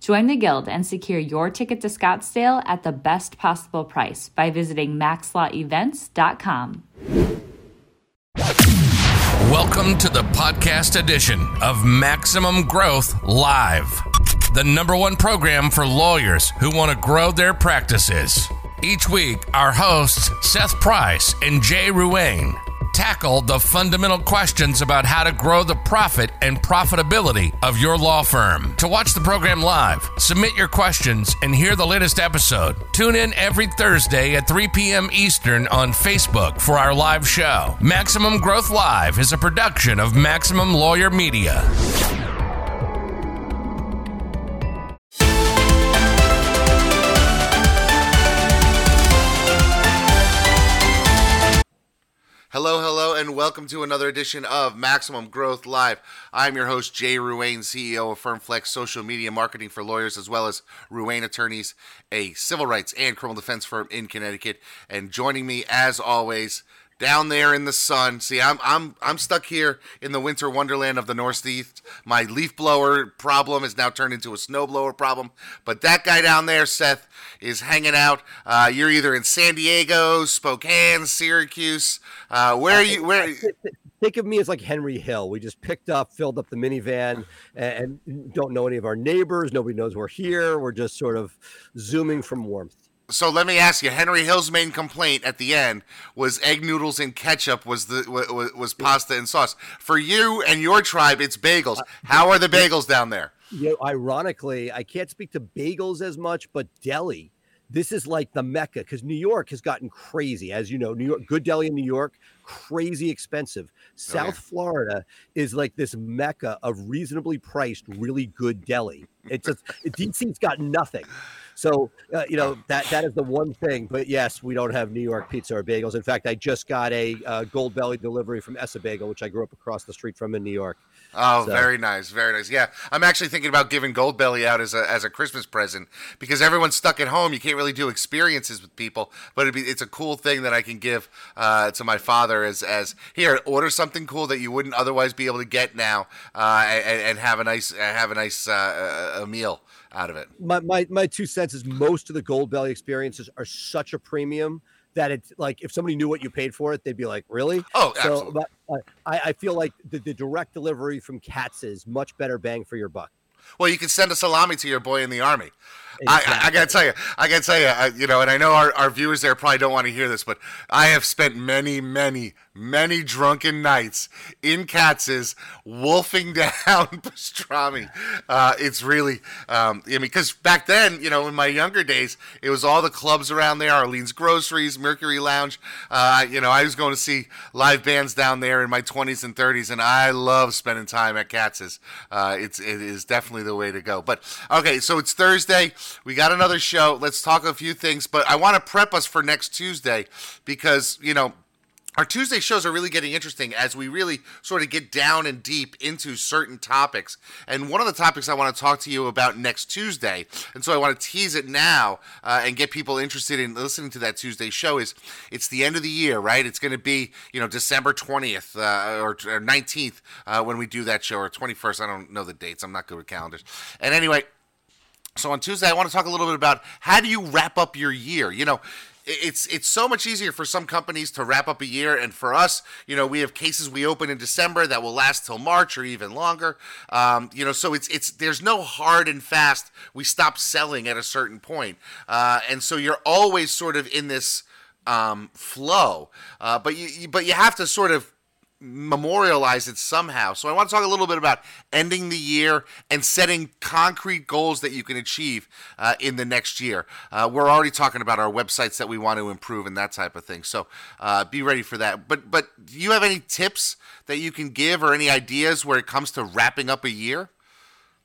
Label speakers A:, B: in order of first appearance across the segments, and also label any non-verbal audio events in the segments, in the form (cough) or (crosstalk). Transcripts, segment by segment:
A: Join the Guild and secure your ticket to Scottsdale at the best possible price by visiting maxlawevents.com.
B: Welcome to the podcast edition of Maximum Growth Live, the number one program for lawyers who want to grow their practices. Each week, our hosts, Seth Price and Jay Ruane, tackle the fundamental questions about how to grow the profit and profitability of your law firm. To watch the program live, submit your questions, and hear the latest episode, tune in every Thursday at 3 p.m. Eastern on Facebook for our live show. Maximum Growth Live is a production of Maximum Lawyer Media.
C: Hello, hello, and welcome to another edition of Maximum Growth Live. I'm your host, Jay Ruane, CEO of FirmFlex Social Media Marketing for Lawyers, as well as Ruane Attorneys, a civil rights and criminal defense firm in Connecticut. And joining me, as always, down there in the sun. See, I'm I'm I'm stuck here in the winter wonderland of the Northeast. My leaf blower problem is now turned into a snow blower problem. But that guy down there, Seth, is hanging out. Uh, you're either in San Diego, Spokane, Syracuse. Uh, where are you? Where?
D: Think of me as like Henry Hill. We just picked up, filled up the minivan, and don't know any of our neighbors. Nobody knows we're here. We're just sort of zooming from warmth
C: so let me ask you henry hill's main complaint at the end was egg noodles and ketchup was the was, was pasta and sauce for you and your tribe it's bagels uh, how are the bagels down there
D: you know, ironically i can't speak to bagels as much but deli this is like the mecca because new york has gotten crazy as you know new york good deli in new york crazy expensive south okay. florida is like this mecca of reasonably priced really good deli it's just dc's got nothing so uh, you know that that is the one thing. But yes, we don't have New York pizza or bagels. In fact, I just got a uh, Goldbelly delivery from Ess-a-Bagel, which I grew up across the street from in New York.
C: Oh, so. very nice, very nice. Yeah, I'm actually thinking about giving Goldbelly out as a as a Christmas present because everyone's stuck at home. You can't really do experiences with people, but be, it's a cool thing that I can give uh, to my father as as here order something cool that you wouldn't otherwise be able to get now, uh, and, and, have a nice have a nice uh, a meal out of it.
D: My, my my two cents is most of the Goldbelly experiences are such a premium that it's like if somebody knew what you paid for it, they'd be like, "Really?"
C: Oh, absolutely. So,
D: but, uh, I, I feel like the, the direct delivery from Katz is much better bang for your buck.
C: Well, you can send a salami to your boy in the army. Exactly. I, I, gotta tell you, I gotta tell you, I, you know, and I know our, our viewers there probably don't want to hear this, but I have spent many, many, many drunken nights in Katz's wolfing (laughs) down pastrami. Uh, it's really, um, I mean, because back then, you know, in my younger days, it was all the clubs around there, Arlene's Groceries, Mercury Lounge. Uh, you know, I was going to see live bands down there in my 20s and 30s, and I love spending time at Katz's. Uh, it's it is definitely the way to go. But okay, so it's Thursday. We got another show. Let's talk a few things, but I want to prep us for next Tuesday because, you know, our Tuesday shows are really getting interesting as we really sort of get down and deep into certain topics. And one of the topics I want to talk to you about next Tuesday, and so I want to tease it now uh, and get people interested in listening to that Tuesday show, is it's the end of the year, right? It's going to be, you know, December 20th uh, or, 19th uh, when we do that show, or 21st. I don't know the dates. I'm not good with calendars. And anyway, so on Tuesday, I want to talk a little bit about how do you wrap up your year. You know, it's it's so much easier for some companies to wrap up a year, and for us, you know, we have cases we open in December that will last till March or even longer. Um, you know, so it's it's there's no hard and fast. We stop selling at a certain point, uh, and so you're always sort of in this um, flow, uh, but you, you but you have to sort of memorialize it somehow. So I want to talk a little bit about ending the year and setting concrete goals that you can achieve uh, in the next year. Uh, we're already talking about our websites that we want to improve and that type of thing. So uh, be ready for that. But but do you have any tips that you can give or any ideas where it comes to wrapping up a year?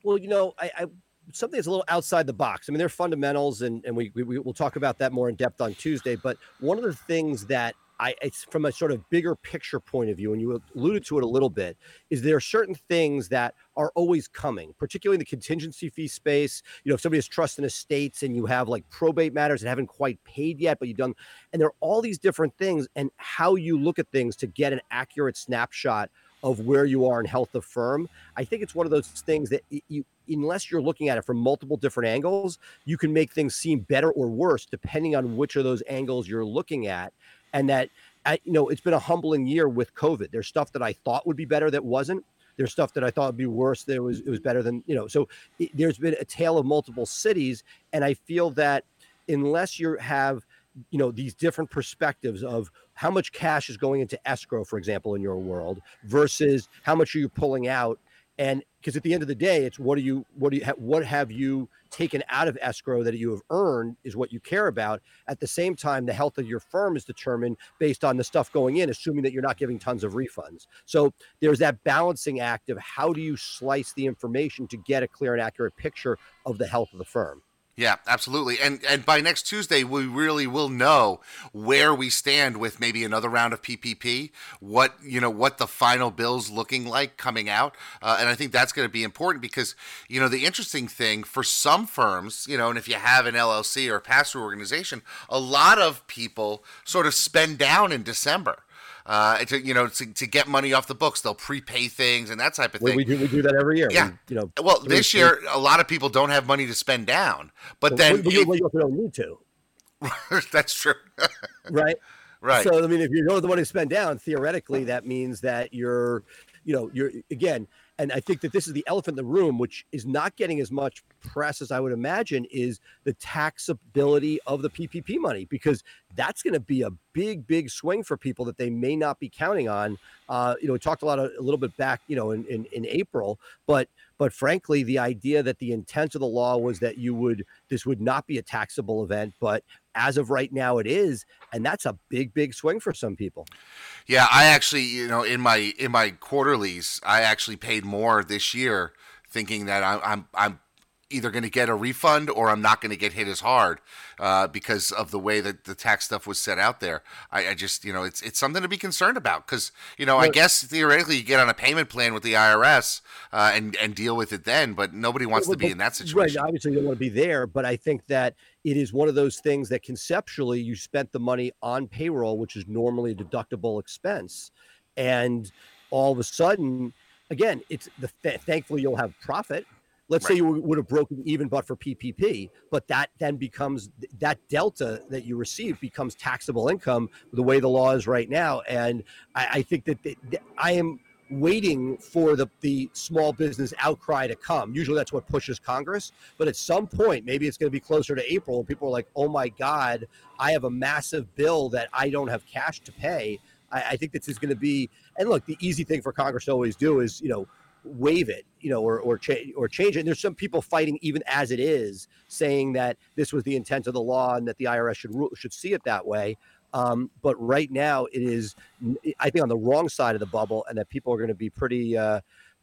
D: Well, you know, I, I something that's a little outside the box. I mean, they're fundamentals, and, and we, we, will talk about that more in depth on Tuesday. But one of the things that I, it's from a sort of bigger picture point of view, and you alluded to it a little bit, is there are certain things that are always coming, particularly in the contingency fee space. You know, if somebody has trust in estates and you have like probate matters that haven't quite paid yet, but you've done, and there are all these different things, and how you look at things to get an accurate snapshot of where you are in health of firm. I think it's one of those things that you, unless you're looking at it from multiple different angles, you can make things seem better or worse depending on which of those angles you're looking at and that I, you know it's been a humbling year with COVID. There's stuff that I thought would be better that wasn't. There's stuff that I thought would be worse that was it was better than you know. So it, there's been a tale of multiple cities, and I feel that unless you have you know these different perspectives of how much cash is going into escrow for example in your world versus how much are you pulling out and because at the end of the day it's what do you what do you what have you taken out of escrow that you have earned is what you care about. At the same time the health of your firm is determined based on the stuff going in assuming that you're not giving tons of refunds. So there's that balancing act of how do you slice the information to get a clear and accurate picture of the health of the firm
C: yeah, absolutely. And and by next Tuesday, we really will know where we stand with maybe another round of PPP. What you know, what the final bill's looking like coming out, uh, and I think that's going to be important because you know the interesting thing for some firms, you know, and if you have an LLC or a pass through organization, a lot of people sort of spend down in December uh, to you know to, to get money off the books. They'll prepay things and that type of thing.
D: We, do we do that every year.
C: Yeah, we, you know. Well, this year a lot of people don't have money to spend down, but then
D: we, we, we don't need to. (laughs)
C: that's true. (laughs)
D: right.
C: Right.
D: So I mean, if you don't have the money to spend down, theoretically, that means that you're, you know, you're again and I think that this is the elephant in the room, which is not getting as much press as I would imagine, is the taxability of the PPP money, because that's going to be a big, big swing for people that they may not be counting on. Uh, you know, we talked a lot of, a little bit back, you know, in, in, in April, but but frankly, the idea that the intent of the law was that you would this would not be a taxable event, but as of right now it is and that's a big big swing for some people.
C: Yeah i actually you know in my in my quarterlies i actually paid more this year thinking that i'm i'm, I'm either going to get a refund or I'm not going to get hit as hard uh, because of the way that the tax stuff was set out there. I, I just, you know, it's it's something to be concerned about because, you know, I guess theoretically you get on a payment plan with the IRS uh, and and deal with it then, but nobody wants well, to be but, in that situation.
D: Right, obviously you don't want to be there, but I think that it is one of those things that conceptually you spent the money on payroll, which is normally a deductible expense, and all of a sudden again, it's the thankfully you'll have profit Let's right. say you would have broken even but for PPP, but that then becomes that delta that you receive becomes taxable income the way the law is right now. And I, I think that the, the, I am waiting for the, the small business outcry to come. Usually that's what pushes Congress. But at some point, maybe it's going to be closer to April, and people are like, oh my God, I have a massive bill that I don't have cash to pay. I, I think this is going to be, and look, the easy thing for Congress to always do is, you know, waive it, you know, or or, cha- or change it. And there's some people fighting even as it is, saying that this was the intent of the law and that the IRS should rule, should see it that way. Um, but right now, it is, I think, on the wrong side of the bubble, and that people are going to be pretty, uh,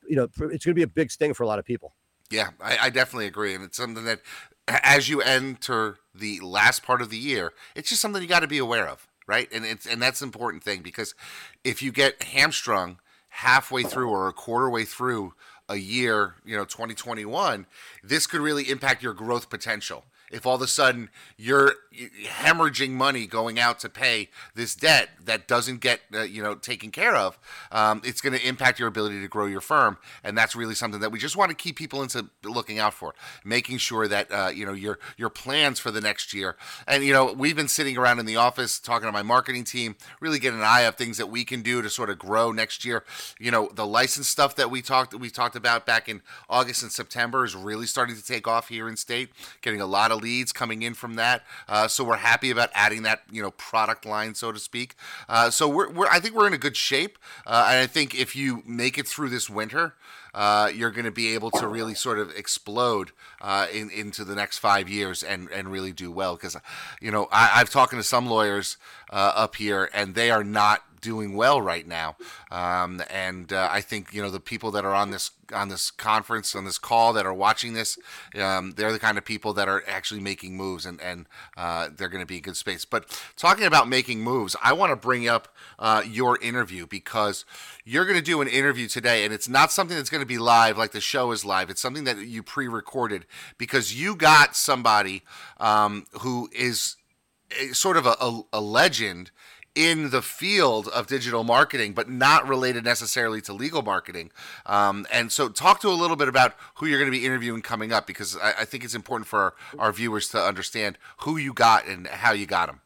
D: you know, it's going to be a big sting for a lot of people.
C: Yeah, I, I definitely agree, and it's something that, as you enter the last part of the year, it's just something you got to be aware of, right? And it's and that's an important thing because if you get hamstrung halfway through or a quarter way through a year, you know, 2021, this could really impact your growth potential. If all of a sudden you're hemorrhaging money going out to pay this debt that doesn't get uh, you know taken care of, um, it's going to impact your ability to grow your firm, and that's really something that we just want to keep people into looking out for, making sure that uh, you know your your plans for the next year. And you know we've been sitting around in the office talking to my marketing team, really getting an eye of things that we can do to sort of grow next year. You know the license stuff that we talked we talked about back in August and September is really starting to take off here in state, getting a lot of leads coming in from that. Uh, so we're happy about adding that, you know, product line, so to speak. Uh, so we're, we're, I think we're in a good shape. Uh, and I think if you make it through this winter, uh, you're going to be able to really sort of explode uh, in, into the next five years and, and really do well. Because, you know, I, I've talked to some lawyers uh, up here, and they are not doing well right now. Um, and uh, I think you know the people that are on this on this conference on this call that are watching this, um, they're the kind of people that are actually making moves, and and uh, they're going to be in good space. But talking about making moves, I want to bring up uh, your interview because you're going to do an interview today, and it's not something that's going to be live like the show is live. It's something that you pre-recorded because you got somebody um, who is sort of a, a, a legend in the field of digital marketing, but not related necessarily to legal marketing. Um, and so, talk to a little bit about who you're going to be interviewing coming up, because I, I think it's important for our, our, viewers to understand who you got and how you got them.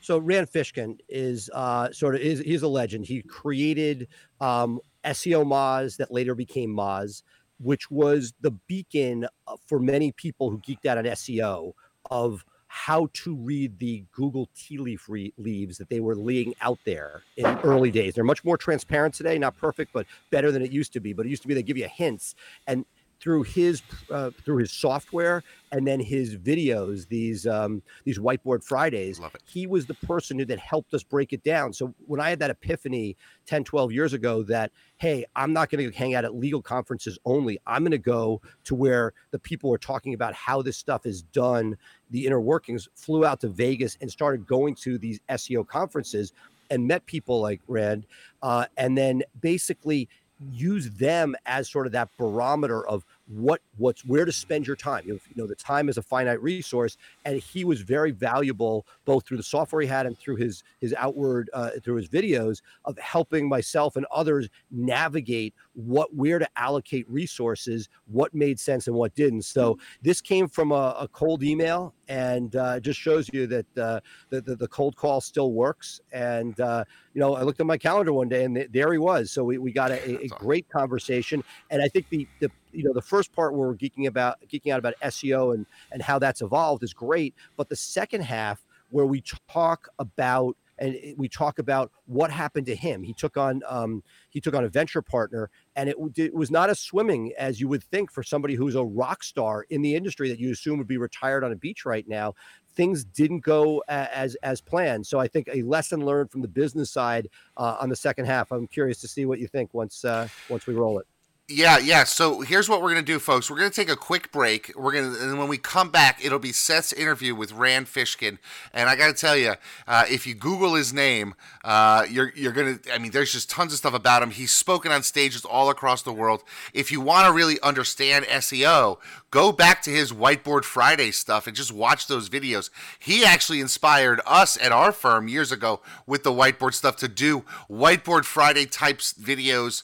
D: So Rand Fishkin is uh, sort of is he's a legend. He created um, SEO Moz that later became Moz, which was the beacon uh, for many people who geeked out on SEO of how to read the Google tea leaf re- leaves that they were laying out there in early days. They're much more transparent today, not perfect, but better than it used to be. But it used to be they give you hints, and through his uh, through his software and then his videos these um, these whiteboard fridays he was the person who that helped us break it down. So when i had that epiphany 10 12 years ago that hey i'm not going to hang out at legal conferences only. I'm going to go to where the people are talking about how this stuff is done. The inner workings flew out to vegas and started going to these seo conferences and met people like Rand, uh, and then basically use them as sort of that barometer of what what's where to spend your time. You know, you know, the time is a finite resource, and he was very valuable both through the software he had and through his his outward uh, through his videos of helping myself and others navigate what where to allocate resources, what made sense and what didn't. So this came from a, a cold email, and uh, just shows you that uh, the, the, the cold call still works. And uh, you know, I looked at my calendar one day, and th- there he was. So we, we got a, (laughs) a great conversation, and I think the the you know the first part where we're geeking about geeking out about SEO and and how that's evolved is great, but the second half where we talk about and we talk about what happened to him. He took on um, he took on a venture partner, and it, it, was not as swimming as you would think for somebody who's a rock star in the industry that you assume would be retired on a beach right now. Things didn't go as as planned. So I think a lesson learned from the business side uh, on the second half. I'm curious to see what you think once uh, once we roll it.
C: Yeah, yeah. So here's what we're gonna do, folks. We're gonna take a quick break. We're gonna, and when we come back, it'll be Seth's interview with Rand Fishkin. And I gotta tell you, uh, if you Google his name, uh, you're you're gonna. I mean, there's just tons of stuff about him. He's spoken on stages all across the world. If you want to really understand SEO, go back to his Whiteboard Friday stuff and just watch those videos. He actually inspired us at our firm years ago with the whiteboard stuff to do Whiteboard Friday types videos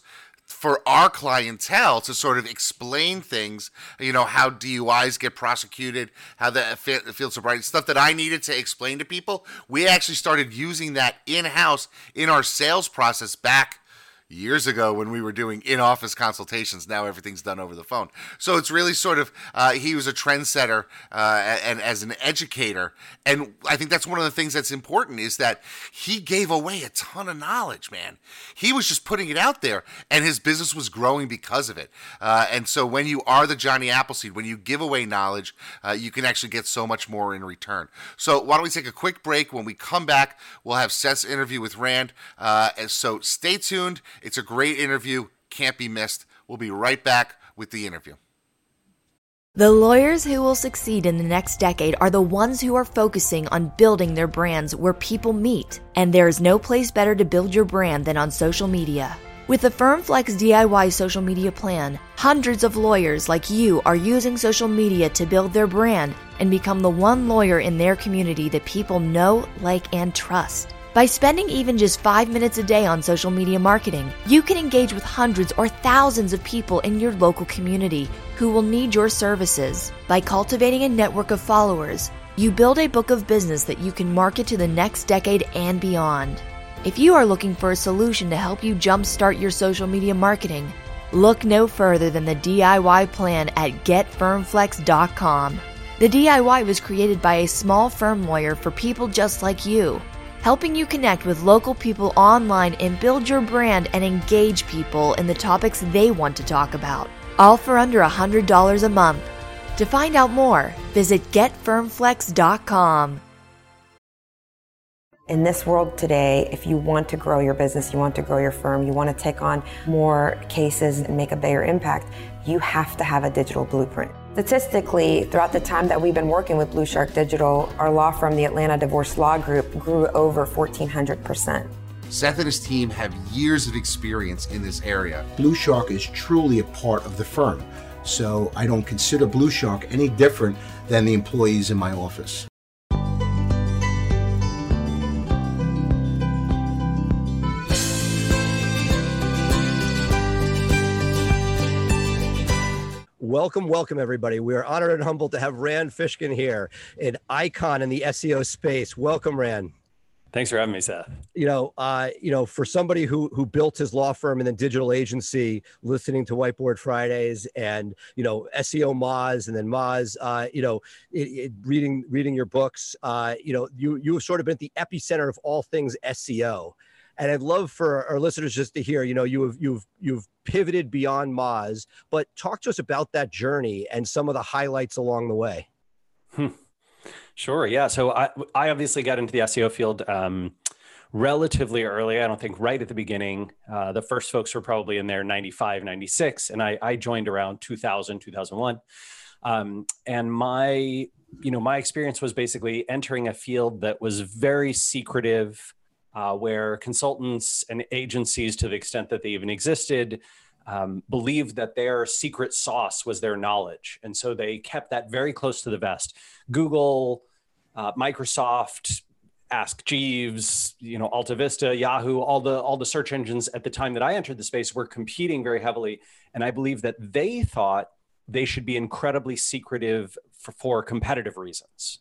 C: for our clientele to sort of explain things, you know, how DUIs get prosecuted, how the field sobriety stuff that I needed to explain to people. We actually started using that in house in our sales process back years ago when we were doing in-office consultations. Now everything's done over the phone. So it's really sort of uh, he was a trendsetter uh, and as an educator, and I think that's one of the things that's important is that he gave away a ton of knowledge. Man, he was just putting it out there, and his business was growing because of it. Uh, and so when you are the Johnny Appleseed, when you give away knowledge, uh, you can actually get so much more in return. So why don't we take a quick break? When we come back, we'll have Seth's interview with Rand. Uh, so stay tuned. It's a great interview, can't be missed. We'll be right back with the interview.
E: The lawyers who will succeed in the next decade are the ones who are focusing on building their brands where people meet. And there is no place better to build your brand than on social media. With the FirmFlex DIY social media plan, hundreds of lawyers like you are using social media to build their brand and become the one lawyer in their community that people know, like, and trust. By spending even just five minutes a day on social media marketing, you can engage with hundreds or thousands of people in your local community who will need your services. By cultivating a network of followers, you build a book of business that you can market to the next decade and beyond. If you are looking for a solution to help you jumpstart your social media marketing, look no further than the DIY plan at getfirmflex.com. The DIY was created by a small firm lawyer for people just like you, helping you connect with local people online and build your brand and engage people in the topics they want to talk about, all for under $100 a month. To find out more, visit getfirmflex.com.
F: In this world today, if you want to grow your business, you want to grow your firm, you want to take on more cases and make a bigger impact, you have to have a digital blueprint. Statistically, throughout the time that we've been working with Blue Shark Digital, our law firm, the Atlanta Divorce Law Group, grew over 1,400%.
C: Seth and his team have years of experience in this area.
G: Blue Shark is truly a part of the firm, so I don't consider Blue Shark any different than the employees in my office.
D: Welcome, welcome, everybody. We are honored and humbled to have Rand Fishkin here, an icon in the SEO space. Welcome, Rand.
H: Thanks for having me, Seth.
D: You know, uh, you know, for somebody who who built his law firm and then digital agency, listening to Whiteboard Fridays and you know SEO Moz and then Moz, uh, you know, it, it, reading reading your books, uh, you know, you you've sort of been at the epicenter of all things SEO. And I'd love for our listeners just to hear, you know, you have you've you've pivoted beyond Moz, but talk to us about that journey and some of the highlights along the way.
H: Hmm. Sure. Yeah. So I I obviously got into the SEO field um, relatively early. I don't think right at the beginning. Uh, the first folks were probably in there 95, 96, and I, I joined around 2000, 2001. Um, and my you know my experience was basically entering a field that was very secretive uh, where consultants and agencies, to the extent that they even existed, um, believed that their secret sauce was their knowledge. And so they kept that very close to the vest. Google, uh, Microsoft, Ask Jeeves, you know, Alta Vista, Yahoo, all the all the search engines at the time that I entered the space were competing very heavily, and I believe that they thought they should be incredibly secretive for, for competitive reasons.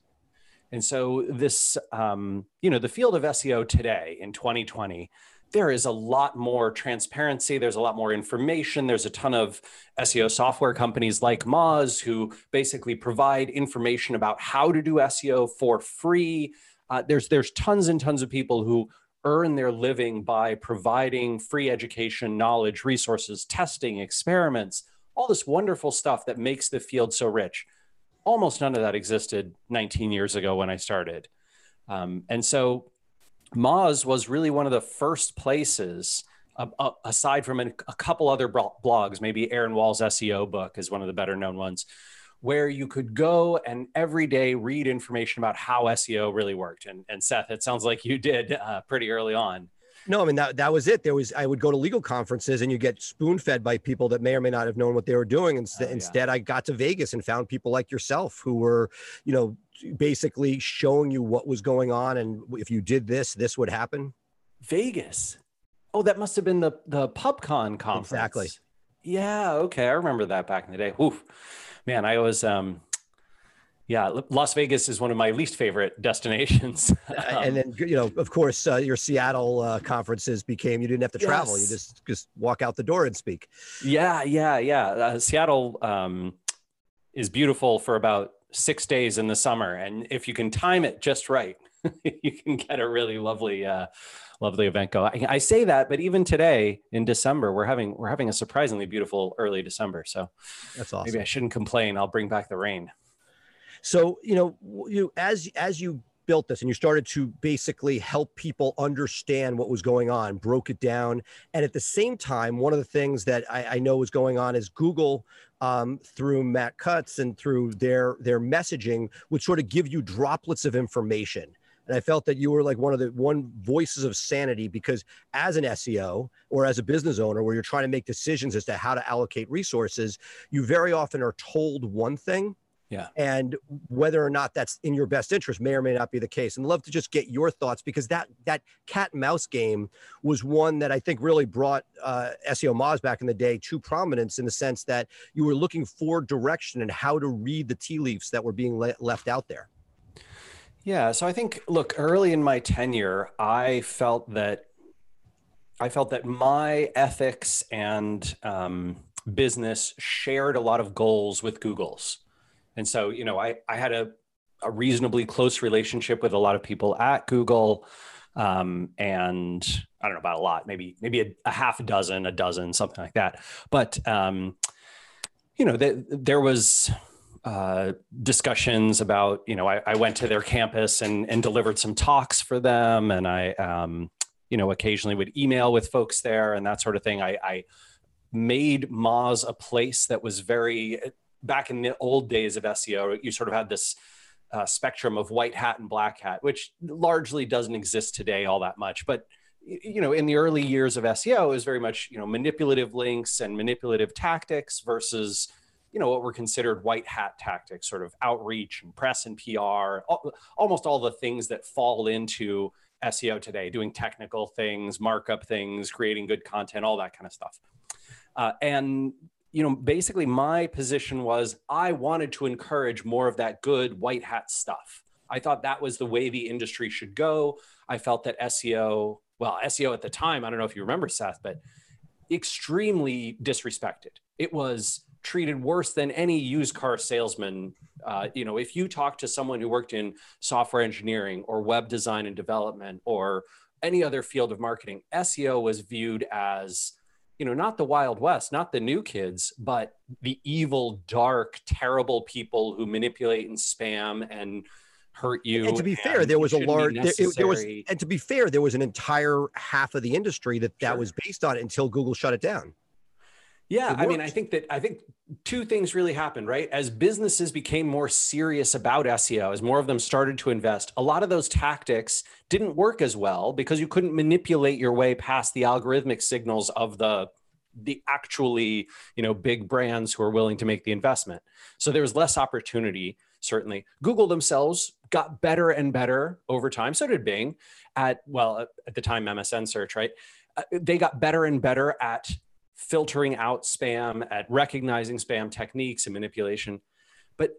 H: And so this, um, you know, the field of SEO today in 2020, there is a lot more transparency. There's a lot more information. There's a ton of SEO software companies like Moz who basically provide information about how to do SEO for free. Uh, there's there's tons and tons of people who earn their living by providing free education, knowledge, resources, testing, experiments, all this wonderful stuff that makes the field so rich almost none of that existed 19 years ago when I started. Um, and so Moz was really one of the first places, uh, uh, aside from a, a couple other blogs, maybe Aaron Wall's SEO book is one of the better known ones, where you could go and every day read information about how SEO really worked. And, and Seth, it sounds like you did uh, pretty early on.
D: No, I mean that that was it. There was I would go to legal conferences and you get spoon fed by people that may or may not have known what they were doing. Instead, oh, yeah. instead, I got to Vegas and found people like yourself who were, you know, basically showing you what was going on and if you did this, this would happen.
H: Vegas. Oh, that must have been the the PubCon conference.
D: Exactly.
H: Yeah. Okay, I remember that back in the day. Oof, man, I was um yeah, Las Vegas is one of my least favorite (laughs) destinations.
D: um, and then, you know, of course, uh, your Seattle uh, conferences became you didn't have to yes. travel; you just just walk out the door and speak.
H: Yeah, yeah, yeah. Uh, Seattle um, is beautiful for about six days in the summer, and if you can time it just right, (laughs) you can get a really lovely, uh, lovely event go. I, I, say that, but even today in December, we're having we're having a surprisingly beautiful early December. So
D: that's awesome.
H: Maybe I shouldn't complain. I'll bring back the rain.
D: So, you know, you as as you built this and you started to basically help people understand what was going on, broke it down. And at the same time, one of the things that I, I know was going on is Google um, through Matt Cutts and through their their messaging would sort of give you droplets of information. And I felt that you were like one of the one voices of sanity because as an SEO or as a business owner, where you're trying to make decisions as to how to allocate resources, you very often are told one thing
H: yeah.
D: And whether or not that's in your best interest may or may not be the case. And love to just get your thoughts because that that cat and mouse game was one that I think really brought uh, SEO Moz back in the day to prominence in the sense that you were looking for direction and how to read the tea leaves that were being le- left out there.
H: Yeah. So I think, look, early in my tenure, I felt that I felt that my ethics and um, business shared a lot of goals with Google's And so, you know, I, I had a, a reasonably close relationship with a lot of people at Google. Um, and I don't know about a lot, maybe, maybe a, a half a dozen, a dozen, something like that. But, um, you know, the, there was, uh, discussions about, you know, I, I, went to their campus and, and delivered some talks for them. And I, um, you know, occasionally would email with folks there and that sort of thing. I, I made Moz a place that was very back in the old days of SEO. You sort of had this uh, spectrum of white hat and black hat, which largely doesn't exist today all that much. But you know, in the early years of SEO, is very much you know manipulative links and manipulative tactics versus you know what were considered white hat tactics, sort of outreach and press and PR, almost all the things that fall into SEO today, doing technical things, markup things, creating good content, all that kind of stuff. Uh, and you know, basically my position was I wanted to encourage more of that good white hat stuff. I thought that was the way the industry should go. I felt that SEO, well, SEO at the time, I don't know if you remember Seth, but extremely disrespected. It was treated worse than any used car salesman. Uh, you know, if you talk to someone who worked in software engineering or web design and development or any other field of marketing, SEO was viewed as you know, not the Wild West, not the new kids, but the evil, dark, terrible people who manipulate and spam and hurt you.
D: And to be fair, there was a large there, there, was, and to be fair, there was an entire half of the industry that that sure. was based on until Google shut it down.
H: Yeah, I mean, I think that I think two things really happened, right? As businesses became more serious about SEO, as more of them started to invest, a lot of those tactics didn't work as well because you couldn't manipulate your way past the algorithmic signals of the the actually, you know, big brands who are willing to make the investment. So there was less opportunity, certainly. Google themselves got better and better over time. So did Bing at well, at the time MSN search, right? Uh, they got better and better at filtering out spam, at recognizing spam techniques and manipulation. But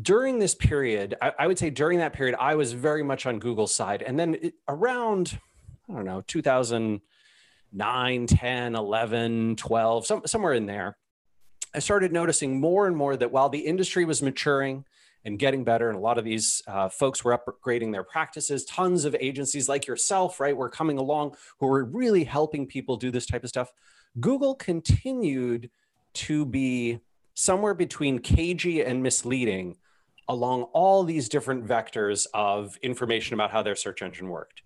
H: during this period, I, I, would say during that period, I was very much on Google's side. And then it, around, I don't know, 2009, 10, 11, 12, some, somewhere in there, I started noticing more and more that while the industry was maturing and getting better, and a lot of these uh, folks were upgrading their practices, tons of agencies like yourself, right, were coming along who were really helping people do this type of stuff Google continued to be somewhere between cagey and misleading along all these different vectors of information about how their search engine worked.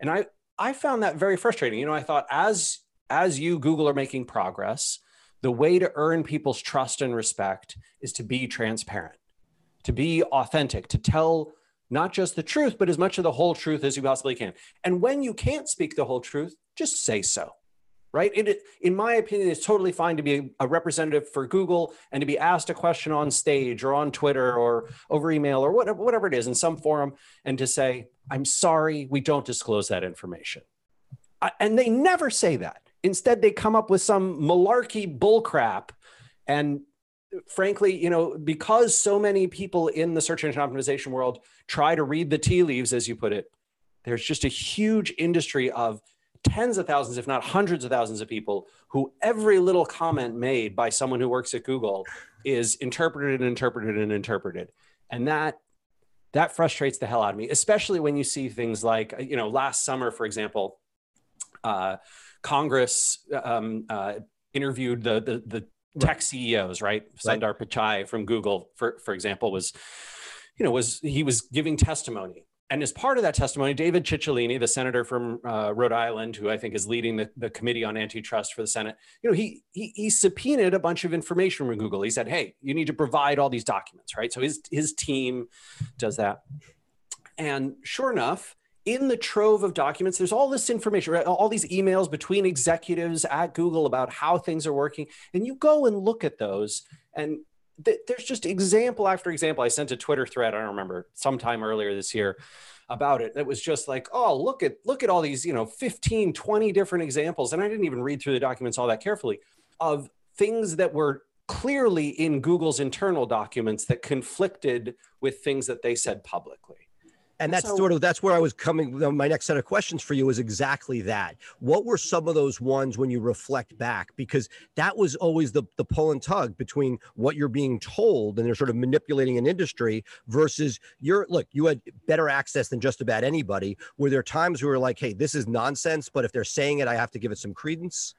H: And I, I found that very frustrating. You know, I thought as as you Google are making progress, the way to earn people's trust and respect is to be transparent, to be authentic, to tell not just the truth, but as much of the whole truth as you possibly can. And when you can't speak the whole truth, just say so right? It, in my opinion, it's totally fine to be a representative for Google and to be asked a question on stage or on Twitter or over email or whatever, whatever it is in some forum and to say, I'm sorry, we don't disclose that information. And they never say that. Instead, they come up with some malarkey bullcrap. And frankly, you know, because so many people in the search engine optimization world try to read the tea leaves, as you put it, there's just a huge industry of tens of thousands, if not hundreds of thousands of people who every little comment made by someone who works at Google is interpreted and interpreted and interpreted. And that that frustrates the hell out of me, especially when you see things like, you know, last summer, for example, uh, Congress um, uh, interviewed the, the, the tech CEOs, right? right? Sundar Pichai from Google, for, for example, was, you know, was he was giving testimony and as part of that testimony, David Cicilline, the senator from uh, Rhode Island, who I think is leading the, the committee on antitrust for the Senate, you know, he, he, he subpoenaed a bunch of information from Google. He said, "Hey, you need to provide all these documents, right?" So his his team does that, and sure enough, in the trove of documents, there's all this information, right? all these emails between executives at Google about how things are working, and you go and look at those, and th- there's just example after example. I sent a Twitter thread, I don't remember, sometime earlier this year about it. that was just like, oh, look at look at all these, you know, 15, 20 different examples. And I didn't even read through the documents all that carefully of things that were clearly in Google's internal documents that conflicted with things that they said publicly.
D: And that's so, sort of that's where I was coming. My next set of questions for you is exactly that. What were some of those ones when you reflect back? Because that was always the the pull and tug between what you're being told and they're sort of manipulating an industry versus your look. You had better access than just about anybody. Were there times where you were like, "Hey, this is nonsense," but if they're saying it, I have to give it some credence?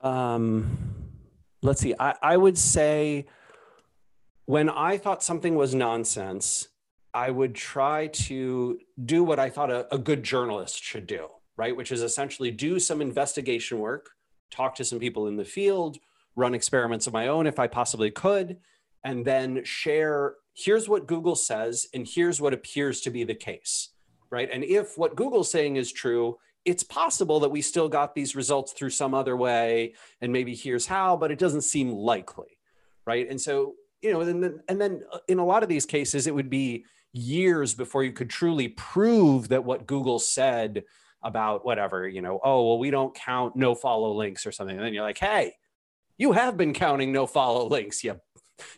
H: Um, let's see. I, I would say when I thought something was nonsense I would try to do what I thought a, a good journalist should do, right? Which is essentially do some investigation work, talk to some people in the field, run experiments of my own if I possibly could, and then share here's what Google says, and here's what appears to be the case, right? And if what Google's saying is true, it's possible that we still got these results through some other way, and maybe here's how, but it doesn't seem likely, right? And so, you know, and then, and then uh, in a lot of these cases, it would be years before you could truly prove that what Google said about whatever, you know, oh, well, we don't count no follow links or something. And then you're like, hey, you have been counting no follow links. You,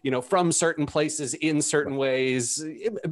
H: you know, from certain places in certain ways,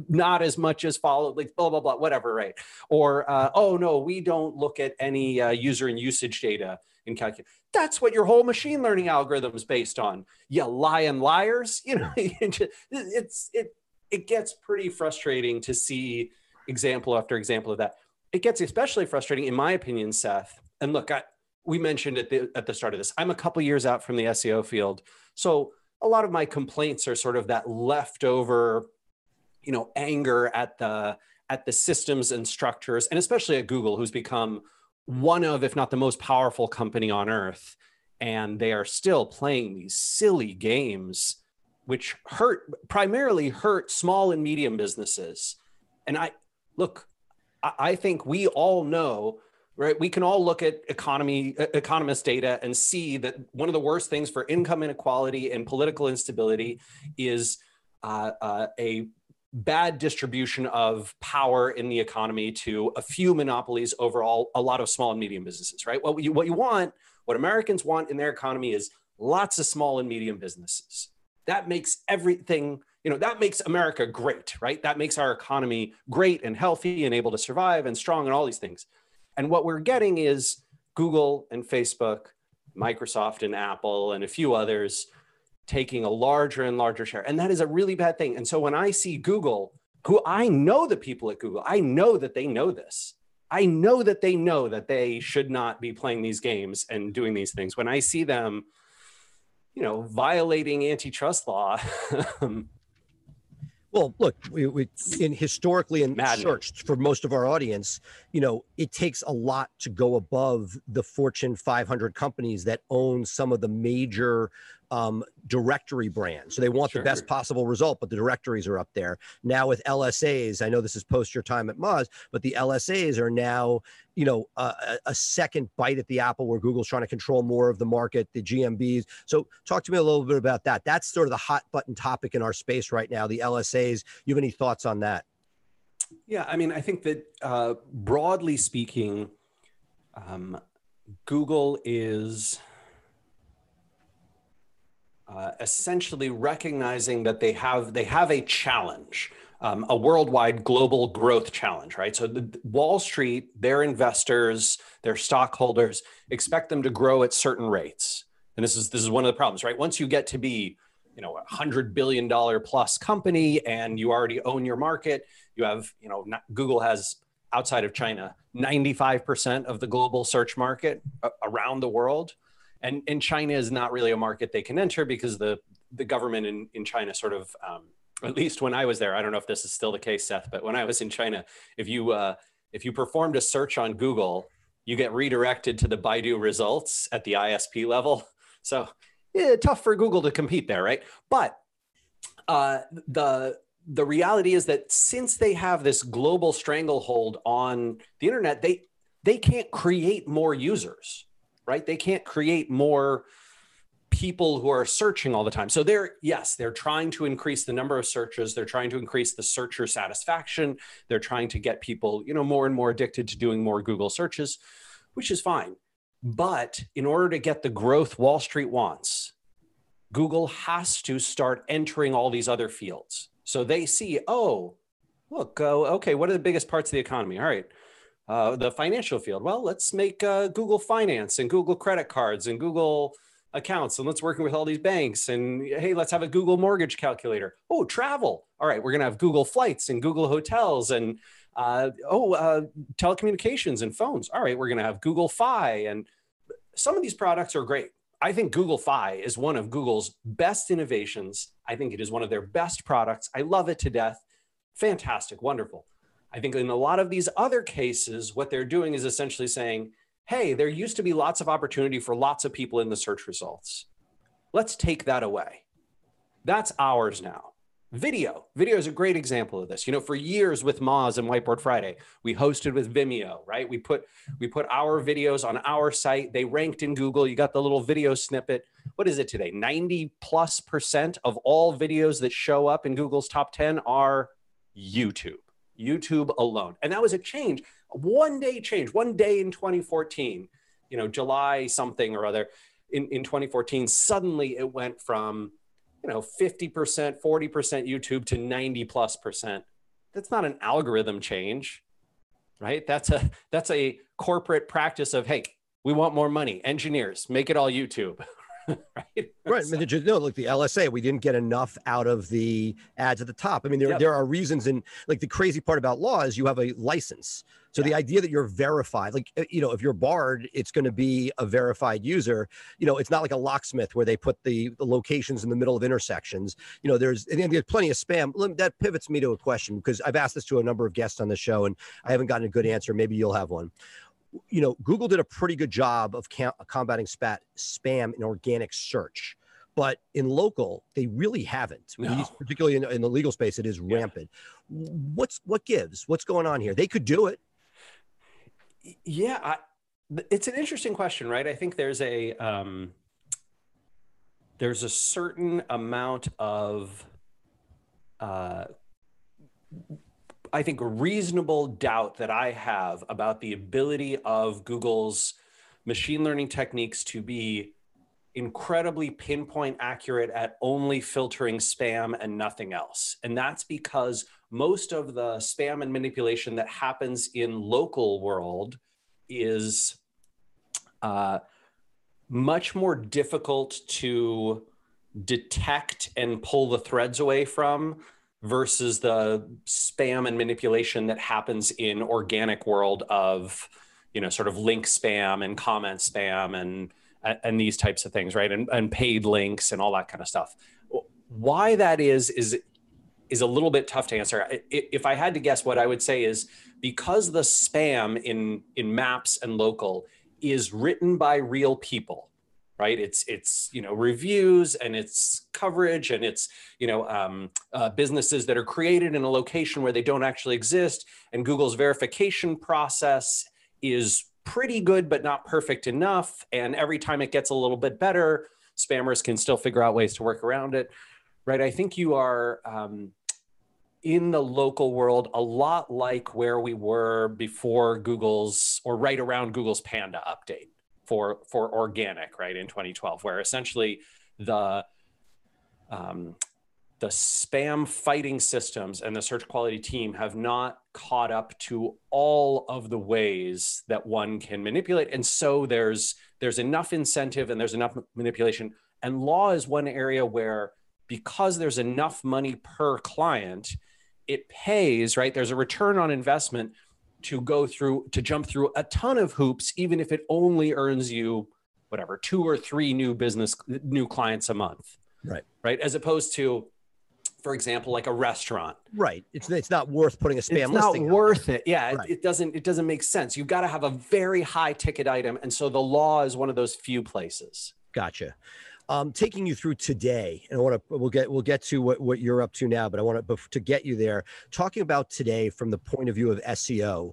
H: not as much as follow like blah, blah, blah, whatever, right? Or, uh, oh, no, we don't look at any uh, user and usage data in calculate. That's what your whole machine learning algorithm is based on. You lying liars. You know, (laughs) it's it it gets pretty frustrating to see example after example of that. It gets especially frustrating, in my opinion, Seth. And look, I, we mentioned at the at the start of this, I'm a couple years out from the SEO field, so a lot of my complaints are sort of that leftover, you know, anger at the at the systems and structures, and especially at Google, who's become one of, if not the most powerful company on earth, and they are still playing these silly games which hurt primarily hurt small and medium businesses. And I look, I think we all know, right? We can all look at economy economist data and see that one of the worst things for income inequality and political instability is uh, uh, a bad distribution of power in the economy to a few monopolies over all a lot of small and medium businesses, right? What you what you want, what Americans want in their economy is lots of small and medium businesses that makes everything you know that makes america great right? That makes our economy great and healthy and able to survive and strong and all these things. And what we're getting is google and facebook microsoft and apple and a few others taking a larger and larger share. And that is a really bad thing. And so when i see google who i know the people at google i know that they know this. I know that they know that they should not be playing these games and doing these things. When i see them you know, violating antitrust law. (laughs)
D: well, look, we, we in historically searched for most of our audience, you know, it takes a lot to go above the Fortune 500 companies that own some of the major um, directory brand. So they want sure. the best possible result, but the directories are up there. Now with LSAs, I know this is post your time at Moz, but the LSAs are now, you know, a, a second bite at the apple where Google's trying to control more of the market, the GMBs. So talk to me a little bit about that. That's sort of the hot button topic in our space right now, the LSAs. You have any thoughts on that?
H: Yeah, I mean, I think that uh, broadly speaking, um, Google is uh, essentially recognizing that they have they have a challenge, um, a worldwide global growth challenge, right? So the, Wall Street, their investors, their stockholders expect them to grow at certain rates, and this is this is one of the problems, right? Once you get to be you know a hundred billion dollar plus company and you already own your market, you have you know Google has outside of China 95% of the global search market uh, around the world and and China is not really a market they can enter because the the government in in China sort of um, at least when I was there, I don't know if this is still the case, Seth, but when I was in China, if you uh, if you performed a search on Google, you get redirected to the Baidu results at the ISP level. So yeah, tough for Google to compete there, right? But uh, the the reality is that since they have this global stranglehold on the internet, they they can't create more users right? They can't create more people who are searching all the time. So they're yes, they're trying to increase the number of searches, they're trying to increase the searcher satisfaction, they're trying to get people, you know, more and more addicted to doing more Google searches, which is fine. But in order to get the growth Wall Street wants, Google has to start entering all these other fields. So they see, oh, look, uh, okay, what are the biggest parts of the economy? All right. Uh, the financial field. Well, let's make uh, Google Finance and Google credit cards and Google accounts, and let's working with all these banks. And hey, let's have a Google mortgage calculator. Oh, travel. All right, we're gonna have Google flights and Google hotels and uh, oh, uh, telecommunications and phones. All right, we're gonna have Google Fi, and some of these products are great. I think Google Fi is one of Google's best innovations. I think it is one of their best products. I love it to death fantastic, wonderful. I think in a lot of these other cases, what they're doing is essentially saying, hey, there used to be lots of opportunity for lots of people in the search results. Let's take that away. That's ours now. Video. Video is a great example of this. You know, for years with Moz and Whiteboard Friday, we hosted with Vimeo, right? We put we put our videos on our site. They ranked in Google. You got the little video snippet. What is it today? 90 plus percent of all videos that show up in Google's top 10 are YouTube, YouTube alone. And that was a change, one day change, one day in 2014, you know, July something or other in, in 2014, suddenly it went from, you know, 50%, 40% YouTube to 90 plus percent. That's not an algorithm change, right? That's a, that's a corporate practice of, hey, we want more money. Engineers, make it all YouTube. (laughs) (laughs)
D: right? Right. So, I mean, no, like the LSA, we didn't get enough out of the ads at the top. I mean, there, yep. there are reasons, and like the crazy part about law is you have a license. So yeah. the idea that you're verified, like uh, you know, if you're barred, it's going to be a verified user. You know, it's not like a locksmith where they put the, the locations in the middle of intersections. You know, there's and there's plenty of spam. That pivots me to a question because I've asked this to a number of guests on the show, and I haven't gotten a good answer. Maybe you'll have one you know, Google did a pretty good job of combating spat, spam in organic search, but in local, they really haven't. No. Particularly in, in, the legal space, it is yeah. rampant. What's what gives? What's going on here? They could do it.
H: Yeah, I, it's an interesting question, right? I think there's a um, there's a certain amount of uh, I think, a reasonable doubt that I have about the ability of Google's machine learning techniques to be incredibly pinpoint accurate at only filtering spam and nothing else. And that's because most of the spam and manipulation that happens in local world is uh, much more difficult to detect and pull the threads away from versus the spam and manipulation that happens in organic world of you know sort of link spam and comment spam and and these types of things right? And, and paid links and all that kind of stuff. Why that is is is a little bit tough to answer. If i had to guess what i would say is because the spam in in maps and local is written by real people right? It's it's you know reviews and it's coverage and it's you know um, uh, businesses that are created in a location where they don't actually exist. And google's verification process is pretty good but not perfect enough. And every time it gets a little bit better spammers can still figure out ways to work around it right? I think you are um, in the local world a lot like where we were before google's or right around google's panda update for for organic, right, in 2012, where essentially the um, the spam fighting systems and the search quality team have not caught up to all of the ways that one can manipulate. And so there's there's enough incentive and there's enough manipulation. And law is one area where because there's enough money per client it pays right? There's a return on investment to go through to jump through a ton of hoops even if it only earns you whatever two or three new business new clients a month.
D: Right.
H: Right? As opposed to for example like a restaurant.
D: Right. It's it's not worth putting a spam
H: it's not worth it. Yeah right. it, it, doesn't it doesn't make sense. You've got to have a very high ticket item and so the law is one of those few places.
D: Gotcha um, taking you through today, and I want to we'll get we'll get to what, what you're up to now, but I want to to get you there. Talking about today from the point of view of SEO,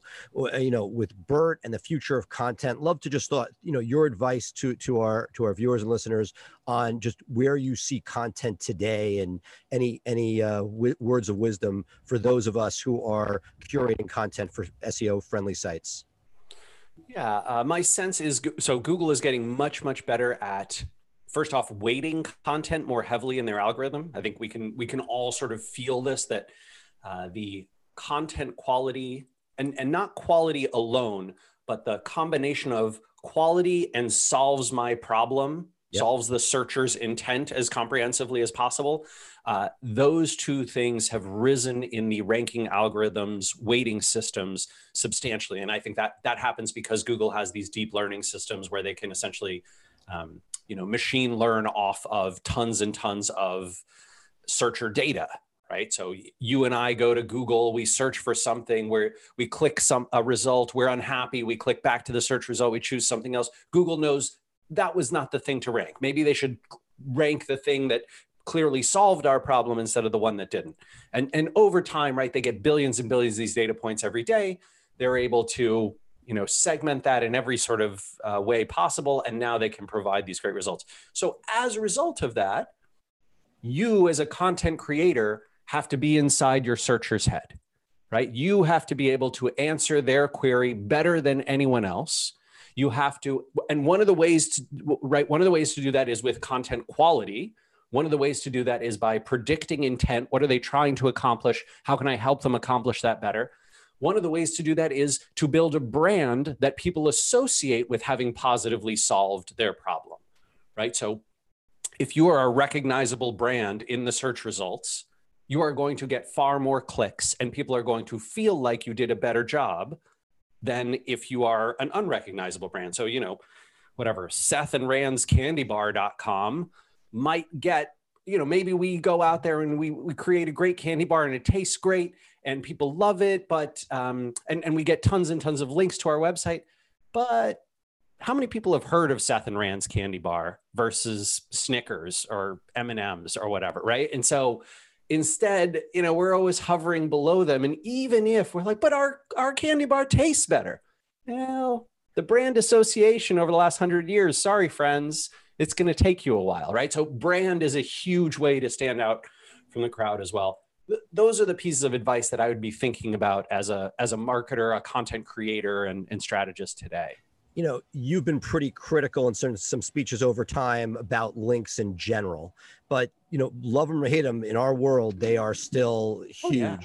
D: you know, with Bert and the future of content. Love to just thought you know your advice to to our to our viewers and listeners on just where you see content today and any any uh, w- words of wisdom for those of us who are curating content for SEO friendly sites.
H: Yeah, uh, my sense is so Google is getting much much better at first off weighting content more heavily in their algorithm. I think we can we can all sort of feel this that uh, the content quality and, and not quality alone, but the combination of quality and solves my problem, yep. solves the searcher's intent as comprehensively as possible. Uh, those two things have risen in the ranking algorithms, weighting systems substantially. And I think that that happens because Google has these deep learning systems where they can essentially, um, you know, machine learn off of tons and tons of searcher data right? So you and i go to google we search for something where we click some a result we're unhappy we click back to the search result we choose something else. Google knows that was not the thing to rank. Maybe they should rank the thing that clearly solved our problem instead of the one that didn't. And and over time right they get billions and billions of these data points every day. They're able to you know segment that in every sort of uh, way possible and now they can provide these great results so as a result of that you as a content creator have to be inside your searcher's head, right? You have to be able to answer their query better than anyone else. You have to, and one of the ways to, right, one of the ways to do that is with content quality. One of the ways to do that is by predicting intent. What are they trying to accomplish? How can I help them accomplish that better? One of the ways to do that is to build a brand that people associate with having positively solved their problem, right? So if you are a recognizable brand in the search results, you are going to get far more clicks and people are going to feel like you did a better job than if you are an unrecognizable brand. So, you know, whatever, Seth and Rand's candybar.com might get, you know, maybe we go out there and we, we create a great candy bar and it tastes great and people love it, but, um, and, and we get tons and tons of links to our website. But how many people have heard of Seth and Rand's candy bar versus Snickers or M&Ms or whatever, right? And so, Instead, you know, we're always hovering below them. And even if we're like, but our, our candy bar tastes better. Well, the brand association over the last hundred years, sorry, friends, it's going to take you a while, right? So brand is a huge way to stand out from the crowd as well. Th- those are the pieces of advice that I would be thinking about as a as a marketer, a content creator, and, and strategist today
D: you know, you've been pretty critical in some, some speeches over time about links in general, but you know, love them or hate them in our world, they are still huge. Oh, yeah.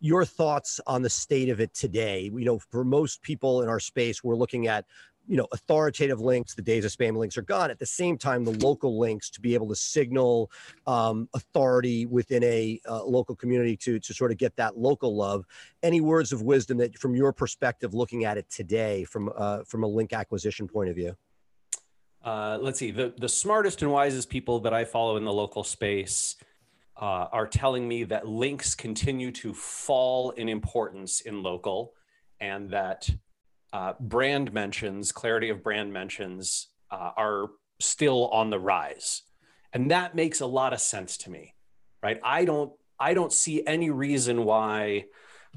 D: Your thoughts on the state of it today? You know, for most people in our space, we're looking at you know authoritative links the days of spam links are gone. At the same time the local links to be able to signal um, authority within a uh, local community to to sort of get that local love. Any words of wisdom that from your perspective looking at it today from uh, from a link acquisition point of view?
H: Uh, let's see. The the smartest and wisest people that i follow in the local space uh, are telling me that links continue to fall in importance in local and that uh, brand mentions, clarity of brand mentions uh, are still on the rise, and that makes a lot of sense to me, right? I don't I don't see any reason why.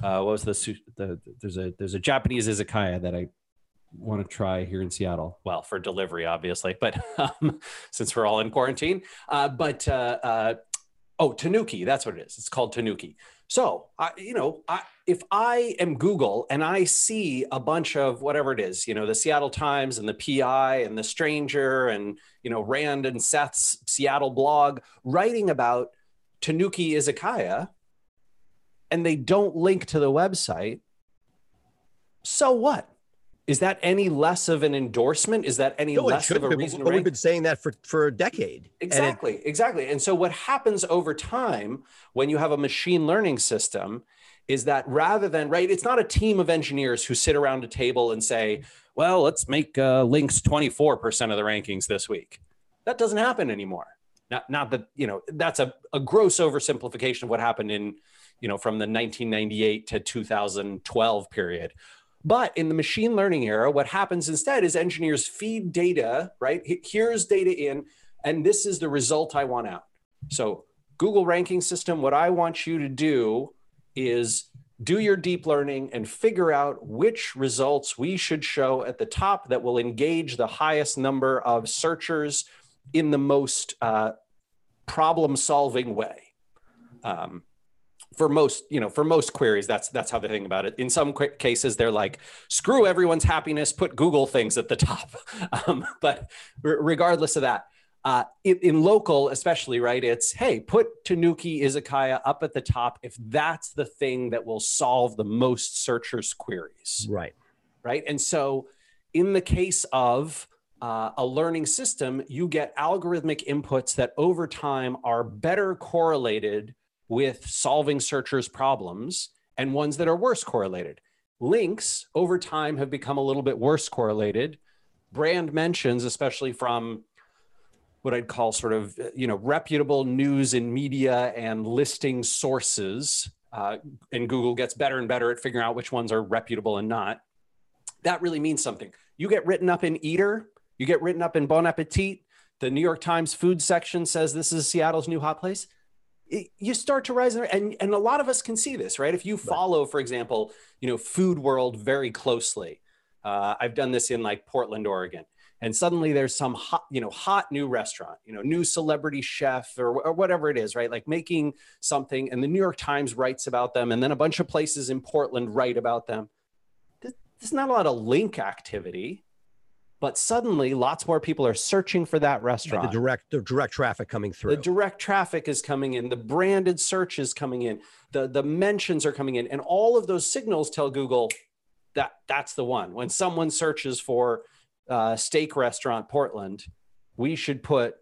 H: Uh, what was the, the there's a there's a Japanese izakaya that I want to try here in Seattle. Well, for delivery, obviously, but um, (laughs) since we're all in quarantine, uh, but uh, uh, oh, Tanuki, that's what it is. It's called Tanuki. So, I, you know, I, if I am Google and I see a bunch of whatever it is, you know, the Seattle Times and the PI and the Stranger and, you know, Rand and Seth's Seattle blog writing about Tanuki Izakaya and they don't link to the website, so what? Is that any less of an endorsement? Is that any no, less of a reason?
D: But we've been saying that for, for a decade.
H: Exactly, it, exactly. And so what happens over time when you have a machine learning system is that rather than right, it's not a team of engineers who sit around a table and say, "Well, let's make uh, links twenty four percent of the rankings this week." That doesn't happen anymore. Not not that you know that's a, a gross oversimplification of what happened in you know from the 1998 to 2012 period but in the machine learning era, what happens instead is engineers feed data, right? Here's data in, and this is the result I want out. So, Google ranking system, what I want you to do is do your deep learning and figure out which results we should show at the top that will engage the highest number of searchers in the most uh, problem solving way. Um, for most you know for most queries that's that's how they think about it in some cases they're like screw everyone's happiness put google things at the top (laughs) um, but regardless of that Uh, in, in, local, especially, right? It's hey, put Tanuki Izakaya up at the top if that's the thing that will solve the most searchers' queries.
D: Right.
H: Right. And so, in the case of uh, a learning system, you get algorithmic inputs that over time are better correlated with solving searchers' problems and ones that are worse correlated. Links over time have become a little bit worse correlated. Brand mentions, especially from what I'd call sort of you know reputable news and media and listing sources, uh, and Google gets better and better at figuring out which ones are reputable and not. That really means something. You get written up in Eater, you get written up in Bon Appetit. The New York Times food section says this is Seattle's new hot place you start to rise and and a lot of us can see this right if you follow for example you know food world very closely uh, i've done this in like portland oregon and suddenly there's some hot you know hot new restaurant you know new celebrity chef or, or whatever it is right like making something and the new york times writes about them and then a bunch of places in portland write about them there's not a lot of link activity but suddenly lots more people are searching for that restaurant.
D: the direct the direct traffic coming through.
H: The direct traffic is coming in, the branded search is coming in, the the mentions are coming in and all of those signals tell Google that that's the one. When someone searches for uh, steak restaurant Portland, we should put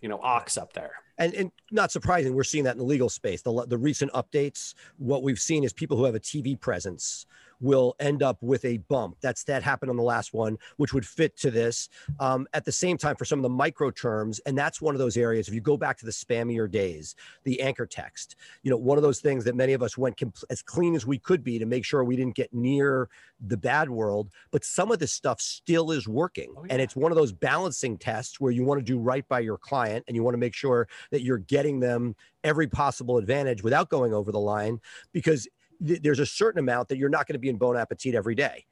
H: you know ox up there.
D: And, and not surprising we're seeing that in the legal space. The, the recent updates what we've seen is people who have a tv presence will end up with a bump. That's that happened on the last one, which would fit to this. Um, at the same time, for some of the micro terms, and that's one of those areas. If you go back to the spammier days, the anchor text, you know, one of those things that many of us went comp- as clean as we could be to make sure we didn't get near the bad world. But some of this stuff still is working, oh, yeah. and it's one of those balancing tests where you want to do right by your client and you want to make sure that you're getting them every possible advantage without going over the line because th- there's a certain amount that you're not going to be in Bon Appetit every day.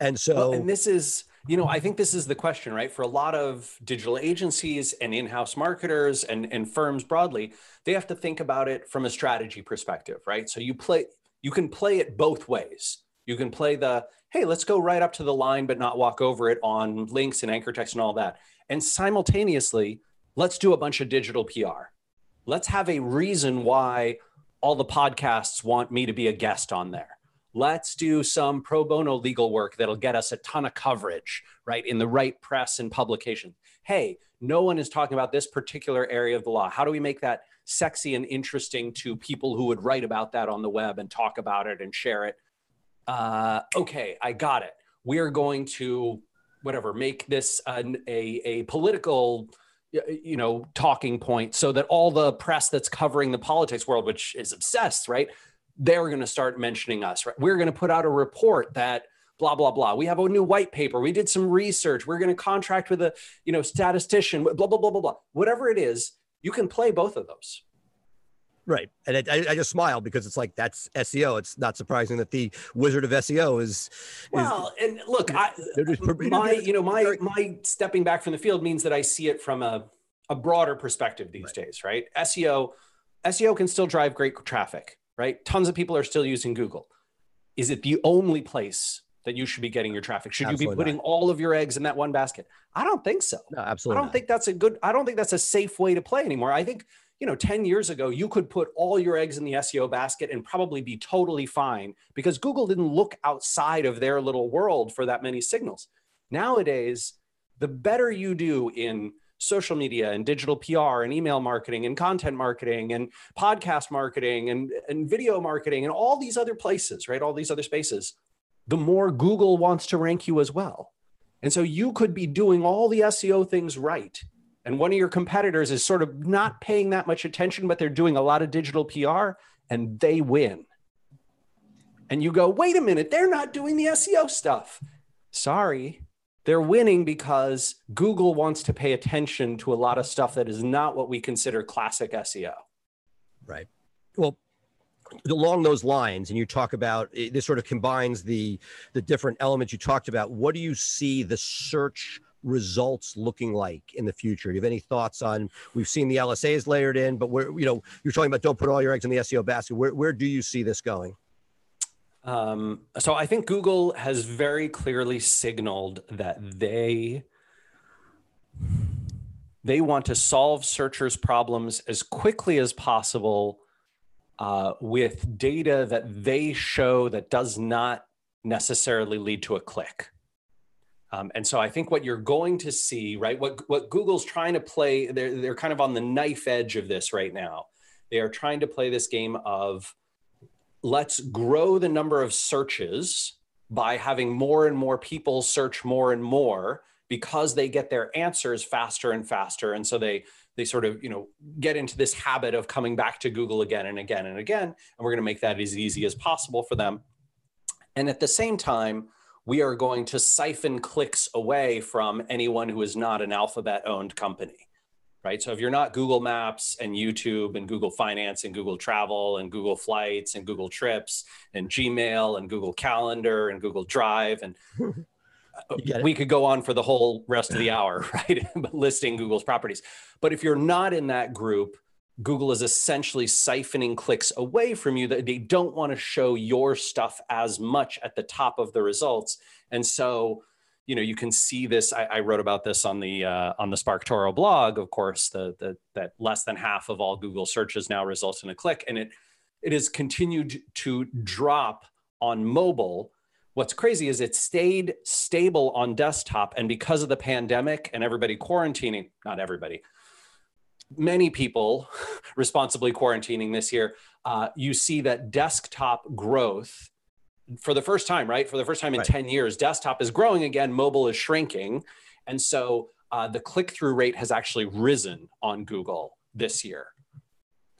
D: And so,
H: well, and this is, you know, I think this is the question, right? For a lot of digital agencies and in house marketers and, and firms broadly, they have to think about it from a strategy perspective, right? So you play, you can play it both ways. You can play the, hey, let's go right up to the line, but not walk over it on links and anchor text and all that. And simultaneously, let's do a bunch of digital PR. Let's have a reason why all the podcasts want me to be a guest on there. Let's do some pro bono legal work that'll get us a ton of coverage, right, in the right press and publication. Hey, no one is talking about this particular area of the law. How do we make that sexy and interesting to people who would write about that on the web and talk about it and share it? Uh, okay, I got it. We are going to, whatever, make this an, a, a political you know talking point so that all the press that's covering the politics world which is obsessed right they're going to start mentioning us right? We're going to put out a report that blah blah blah. We have a new white paper. We did some research. We're going to contract with a you know statistician blah blah blah blah blah. Whatever it is you can play both of those
D: Right. And I, I, just smile because it's like that's SEO. It's not surprising that the wizard of SEO is. is
H: well, and look, I, my, you know, my, my stepping back from the field means that I see it from a, a broader perspective these right. days, right? SEO, SEO can still drive great traffic, right? Tons of people are still using Google. Is it the only place that you should be getting your traffic? Should absolutely you be putting not. all of your eggs in that one basket? I don't think so.
D: No, absolutely.
H: I don't not. think that's a good, I don't think that's a safe way to play anymore. I think you know 10 years ago you could put all your eggs in the seo basket and probably be totally fine because google didn't look outside of their little world for that many signals. Nowadays the better you do in social media and digital pr and email marketing and content marketing and podcast marketing and, and video marketing and all these other places right? All these other spaces the more google wants to rank you as well. And so you could be doing all the seo things right and one of your competitors is sort of not paying that much attention, but they're doing a lot of digital PR and they win. And you go, wait a minute, they're not doing the SEO stuff. Sorry, they're winning because Google wants to pay attention to a lot of stuff that is not what we consider classic SEO.
D: Right. Well, along those lines and you talk about this sort of combines the the different elements you talked about what do you see the search results looking like in the future? Do you have any thoughts on? We've seen the LSAs layered in, but where you know you're talking about don't put all your eggs in the SEO basket. Where where do you see this going?
H: Um, so I think Google has very clearly signaled that they they want to solve searchers' problems as quickly as possible uh, with data that they show that does not necessarily lead to a click. Um, and so I think what you're going to see, right, what, what Google's trying to play, they're, they're kind of on the knife edge of this right now. They are trying to play this game of let's grow the number of searches by having more and more people search more and more because they get their answers faster and faster and so they they sort of you know get into this habit of coming back to google again and again and again and we're going to make that as easy as possible for them and at the same time we are going to siphon clicks away from anyone who is not an alphabet owned company right so if you're not google maps and youtube and google finance and google travel and google flights and google trips and gmail and google calendar and google drive and (laughs) we could go on for the whole rest of the hour, (laughs) right? Listing Google's properties. But if you're not in that group, Google is essentially siphoning clicks away from you that they don't want to show your stuff as much at the top of the results. And so, you know, you can see this. I, I wrote about this on the uh, on the SparkToro blog. Of course, the, the that less than half of all Google searches now results in a click, and it it has continued to drop on mobile What's crazy is it stayed stable on desktop. And because of the pandemic and everybody quarantining, not everybody, many people (laughs) responsibly quarantining this year, uh, you see that desktop growth for the first time, right? For the first time in right. 10 years, desktop is growing again, mobile is shrinking. And so uh, the click through rate has actually risen on Google this year.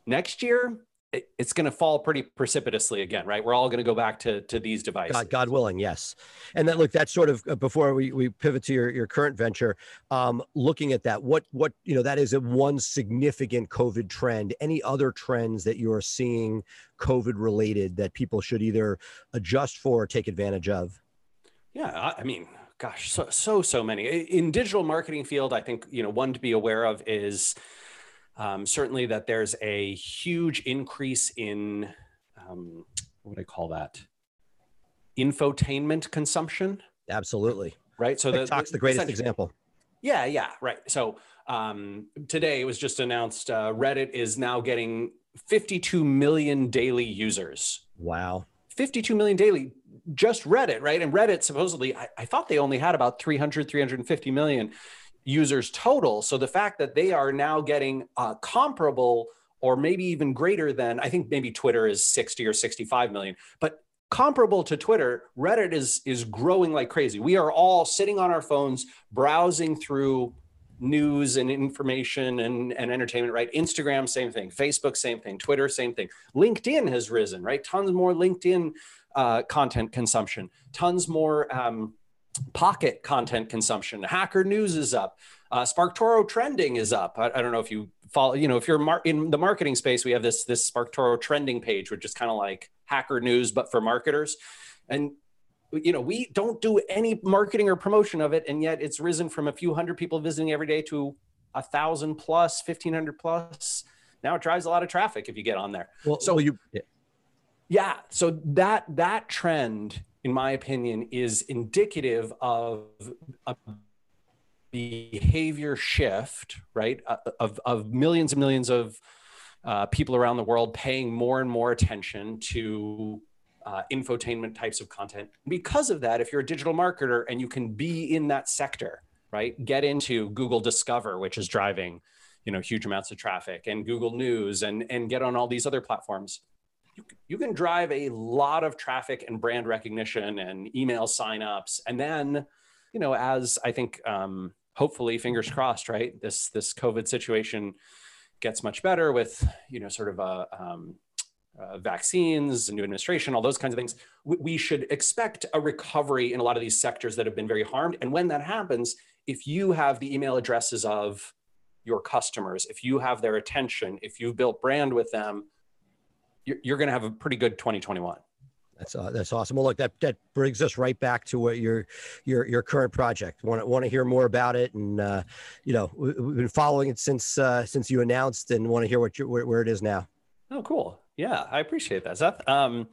H: Next year, it's going to fall pretty precipitously again, right? We're all going to go back to to these devices.
D: God, God willing, yes. And then look, that's sort of uh, before we, we pivot to your, your current venture. Um, looking at that, what what you know that is a one significant COVID trend. Any other trends that you are seeing COVID related that people should either adjust for or take advantage of?
H: Yeah, I mean, gosh, so so so many in digital marketing field. I think you know one to be aware of is um, certainly, that there's a huge increase in um, what would I call that? Infotainment consumption.
D: Absolutely.
H: Right.
D: So TikTok's the, the greatest example.
H: Yeah, yeah, right. So um, today it was just announced uh, Reddit is now getting 52 million daily users.
D: Wow.
H: 52 million daily, just Reddit, right? And Reddit supposedly, I, I thought they only had about 300, 350 million users total. So the fact that they are now getting uh, comparable or maybe even greater than, I think maybe Twitter is 60 or 65 million, but comparable to Twitter, Reddit is is growing like crazy. We are all sitting on our phones browsing through news and information and, and entertainment, right? Instagram, same thing. Facebook, same thing. Twitter, same thing. LinkedIn has risen, right? Tons more LinkedIn uh, content consumption, tons more um, Pocket content consumption. Hacker News is up. Uh, SparkToro trending is up. I, I, don't know if you follow. You know, if you're mar- in the marketing space, we have this this SparkToro trending page, which is kind of like Hacker News but for marketers. And you know, we don't do any marketing or promotion of it, and yet it's risen from a few hundred people visiting every day to a thousand plus, fifteen hundred plus. Now it drives a lot of traffic if you get on there.
D: Well, so well, you. Yeah.
H: yeah. So that that trend in my opinion, is indicative of a behavior shift, right? Uh, of, of millions and millions of uh, people around the world paying more and more attention to uh, infotainment types of content. Because of that, if you're a digital marketer and you can be in that sector, right, get into Google Discover, which is driving, you know, huge amounts of traffic, and Google News, and and get on all these other platforms you, you can drive a lot of traffic and brand recognition and email signups. And then, you know, as I think, um, hopefully, fingers crossed, right? This this COVID situation gets much better with, you know, sort of a um, uh, vaccines, new administration, all those kinds of things, we, we, should expect a recovery in a lot of these sectors that have been very harmed. And when that happens, if you have the email addresses of your customers, if you have their attention, if you've built brand with them, you're, you're going to have a pretty good 2021.
D: That's uh, that's awesome. Well, look, that that brings us right back to what your your your current project. Want to want to hear more about it, and uh, you know we, have been following it since uh, since you announced, and want to hear what you where, where, it is now.
H: Oh, cool. Yeah, I appreciate that, Seth. Um,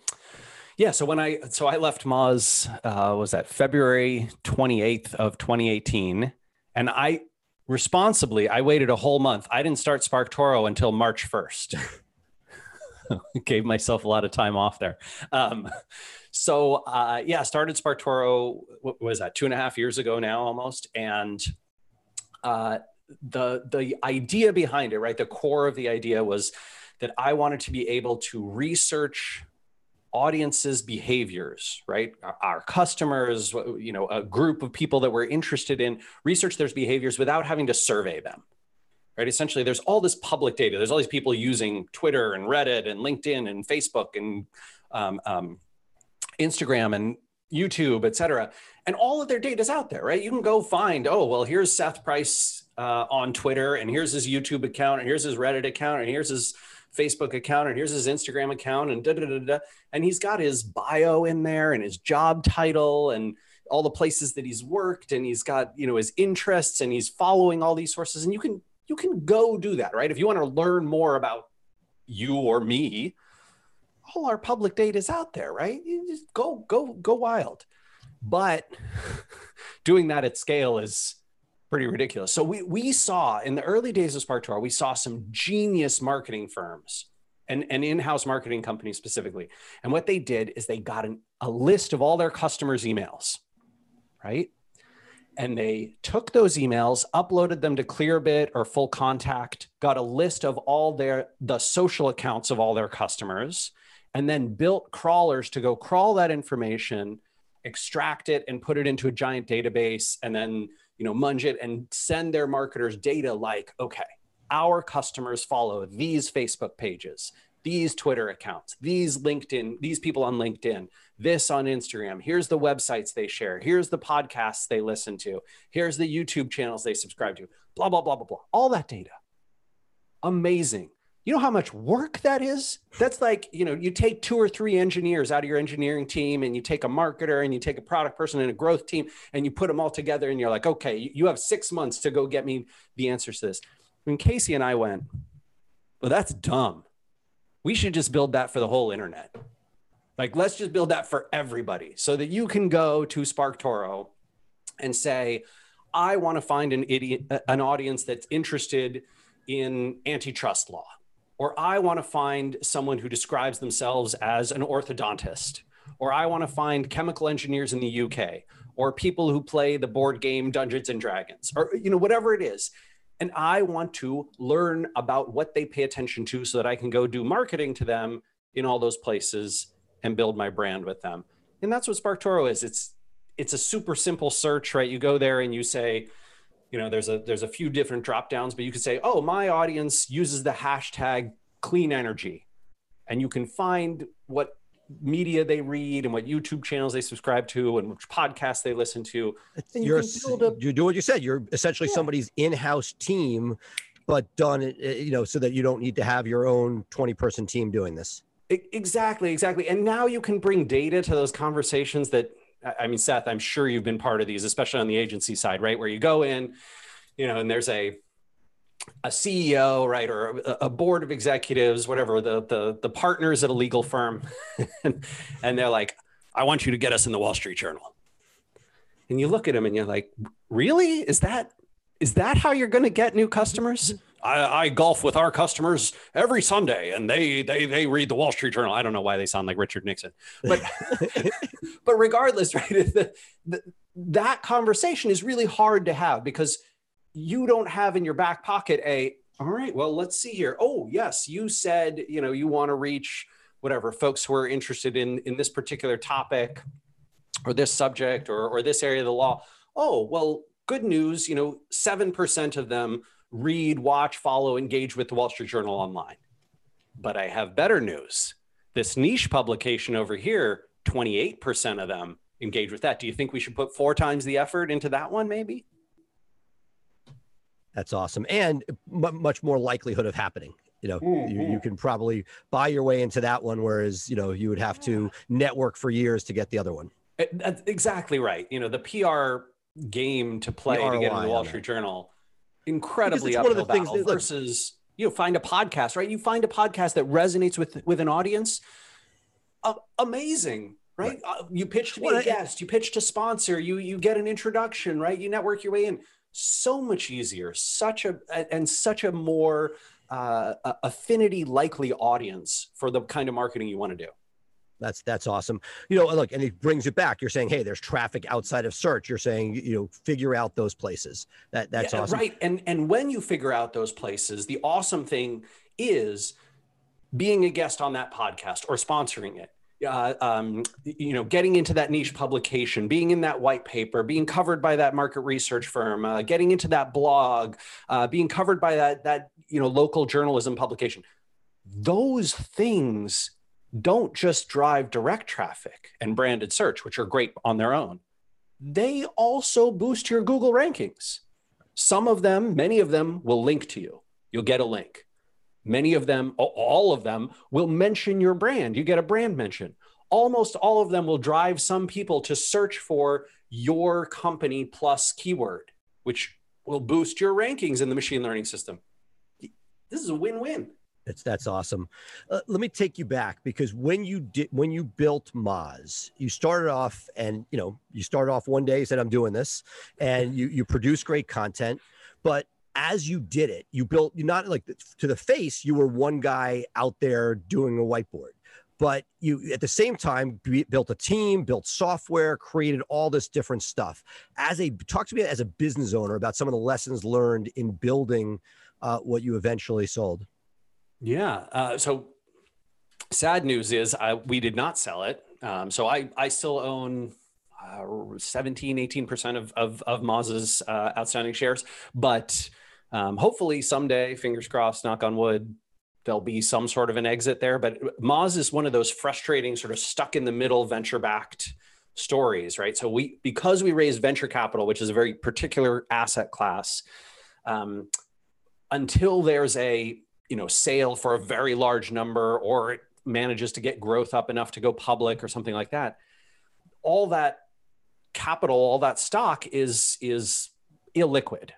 H: yeah, so when I so I left Moz uh, was that February 28th of 2018, and I responsibly, I waited a whole month. I didn't start SparkToro until March 1st. (laughs) (laughs) Gave myself a lot of time off there. Um, so uh, yeah, started SparkToro. What was that? Two and a half years ago now, almost. And uh, the the idea behind it, right? The core of the idea was that I wanted to be able to research audiences behaviors right our, customers you know a group of people that we're interested in research their behaviors without having to survey them right? Essentially there's all this public data. There's all these people using twitter and reddit and linkedin and facebook and um, um, instagram and youtube et cetera. And all of their data is out there right? You can go find oh well here's seth price uh, on twitter and here's his youtube account and here's his reddit account and here's his Facebook account and here's his Instagram account and da da da da. And he's got his bio in there and his job title and all the places that he's worked and he's got you know his interests and he's following all these sources. And you can you can go do that right if you want to learn more about you or me all our public data is out there right you just go go go wild but (laughs) doing that at scale is pretty ridiculous. So we we saw in the early days of SparkToro, we saw some genius marketing firms and, and in-house marketing companies specifically. And what they did is they got an, a list of all their customers' emails, right? And they took those emails, uploaded them to Clearbit or FullContact, got a list of all their the social accounts of all their customers, and then built crawlers to go crawl that information, extract it, and put it into a giant database, and then you know, munge it and send their marketers data like, okay, our customers follow these Facebook pages, these Twitter accounts, these LinkedIn, these people on LinkedIn, this on Instagram. Here's the websites they share. Here's the podcasts they listen to. Here's the YouTube channels they subscribe to. Blah, blah, blah, blah, blah. All that data. Amazing. You know how much work that is? That's like, you know, you take two or three engineers out of your engineering team and you take a marketer and you take a product person and a growth team and you put them all together and you're like, okay, you have six months to go get me the answers to this. When Casey and I went, well, that's dumb. We should just build that for the whole internet. Like, let's just build that for everybody so that you can go to SparkToro and say, I want to find an an audience that's interested in antitrust law or I want to find someone who describes themselves as an orthodontist, or I want to find chemical engineers in the UK, or people who play the board game Dungeons and Dragons, or you know whatever it is. And I want to learn about what they pay attention to so that I can go do marketing to them in all those places and build my brand with them. And that's what SparkToro is. It's it's a super simple search, right? You go there and you say, you know there's a there's a few different drop downs but you could say oh my audience uses the hashtag clean energy and you can find what media they read and what YouTube channels they subscribe to and which podcasts they listen to.
D: you're, you, a, you do what you said. You're essentially yeah. somebody's in-house team, but done it, eh, you know, so that you don't need to have your own 20 person team doing this.
H: Exactly, exactly. And now you can bring data to those conversations that I mean, Seth, I'm sure you've been part of these, especially on the agency side, right? Where you go in, you know, and there's a a CEO, right, or a, board of executives, whatever, the the the partners at a legal firm, (laughs) and, and they're like, "I want you to get us in the Wall Street Journal." And you look at them and you're like, "Really? Is that is that how you're going to get new customers?" I, I, golf with our customers every Sunday, and they they they read the Wall Street Journal. I don't know why they sound like Richard Nixon, but (laughs) but regardless, (laughs) right? The, the, that conversation is really hard to have because you don't have in your back pocket a all right. Well, let's see here. Oh, yes, you said you know you want to reach whatever folks who are interested in in this particular topic or this subject or or this area of the law. Oh, well, good news. You know, seven percent of them read, watch, follow, engage with the Wall Street Journal online. But I have better news. This niche publication over here, 28% of them engage with that. Do you think we should put four times the effort into that one, maybe?
D: That's awesome. And m- much more likelihood of happening. You know, mm-hmm. you, you can probably buy your way into that one, whereas, you know, you would have to network for years to get the other one.
H: That's exactly right. You know, the PR game to play to get in the Wall Street Journal incredibly uphill one of the things that, versus you know find a podcast right? You find a podcast that resonates with with an audience. Uh, amazing right, right. Uh, you pitch to well, a guest you pitch to sponsor you you get an introduction right? You network your way in. So much easier, such a and such a more uh, affinity likely audience for the kind of marketing you want to do.
D: That's that's awesome. You know, look, and it brings it back. You're saying, hey, there's traffic outside of search. You're saying, you know, figure out those places. That that's yeah, awesome.
H: Right. And and when you figure out those places, the awesome thing is being a guest on that podcast or sponsoring it. Uh, um, you know, getting into that niche publication, being in that white paper, being covered by that market research firm, uh, getting into that blog, uh, being covered by that that you know local journalism publication. Those things don't just drive direct traffic and branded search, which are great on their own. They also boost your Google rankings. Some of them, many of them will link to you. You'll get a link. Many of them, all of them will mention your brand. You get a brand mention. Almost all of them will drive some people to search for your company plus keyword, which will boost your rankings in the machine learning system. This is a win win.
D: That's that's awesome. Uh, let me take you back because when you did when you built Moz, you started off and you know you started off one day said I'm doing this, and you you produce great content, but as you did it, you built you not like to the face you were one guy out there doing a whiteboard, but you at the same time built a team, built software, created all this different stuff. As a talk to me as a business owner about some of the lessons learned in building uh, what you eventually sold.
H: Yeah. Uh, so sad news is I, we did not sell it. Um, so I, I still own uh, 17, 18% of, of, of Moz's uh, outstanding shares. But um, hopefully someday, fingers crossed, knock on wood, there'll be some sort of an exit there. But Moz is one of those frustrating, sort of stuck in the middle venture backed stories, right? So we, because we raised venture capital, which is a very particular asset class, um, until there's a you know sale for a very large number or it manages to get growth up enough to go public or something like that all that capital all that stock is is illiquid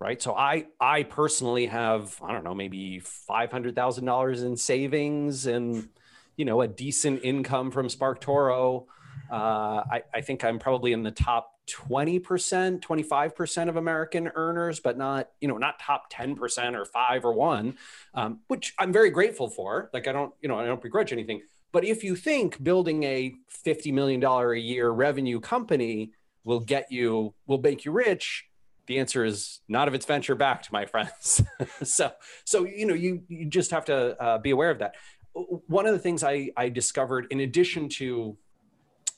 H: right? So i i personally have i don't know maybe $500000 in savings and you know a decent income from sparktoro uh, I, I think i'm probably in the top 20%, 25% of American earners, but not, you know, not top 10% or five or one, um, which I'm very grateful for. Like, I don't, you know, I don't begrudge anything. But if you think building a $50 million a year revenue company will get you, will make you rich, the answer is not if it's venture backed, my (laughs) friends. (laughs) so, so, you know, you, you just have to uh, be aware of that. One of the things I, I discovered in addition to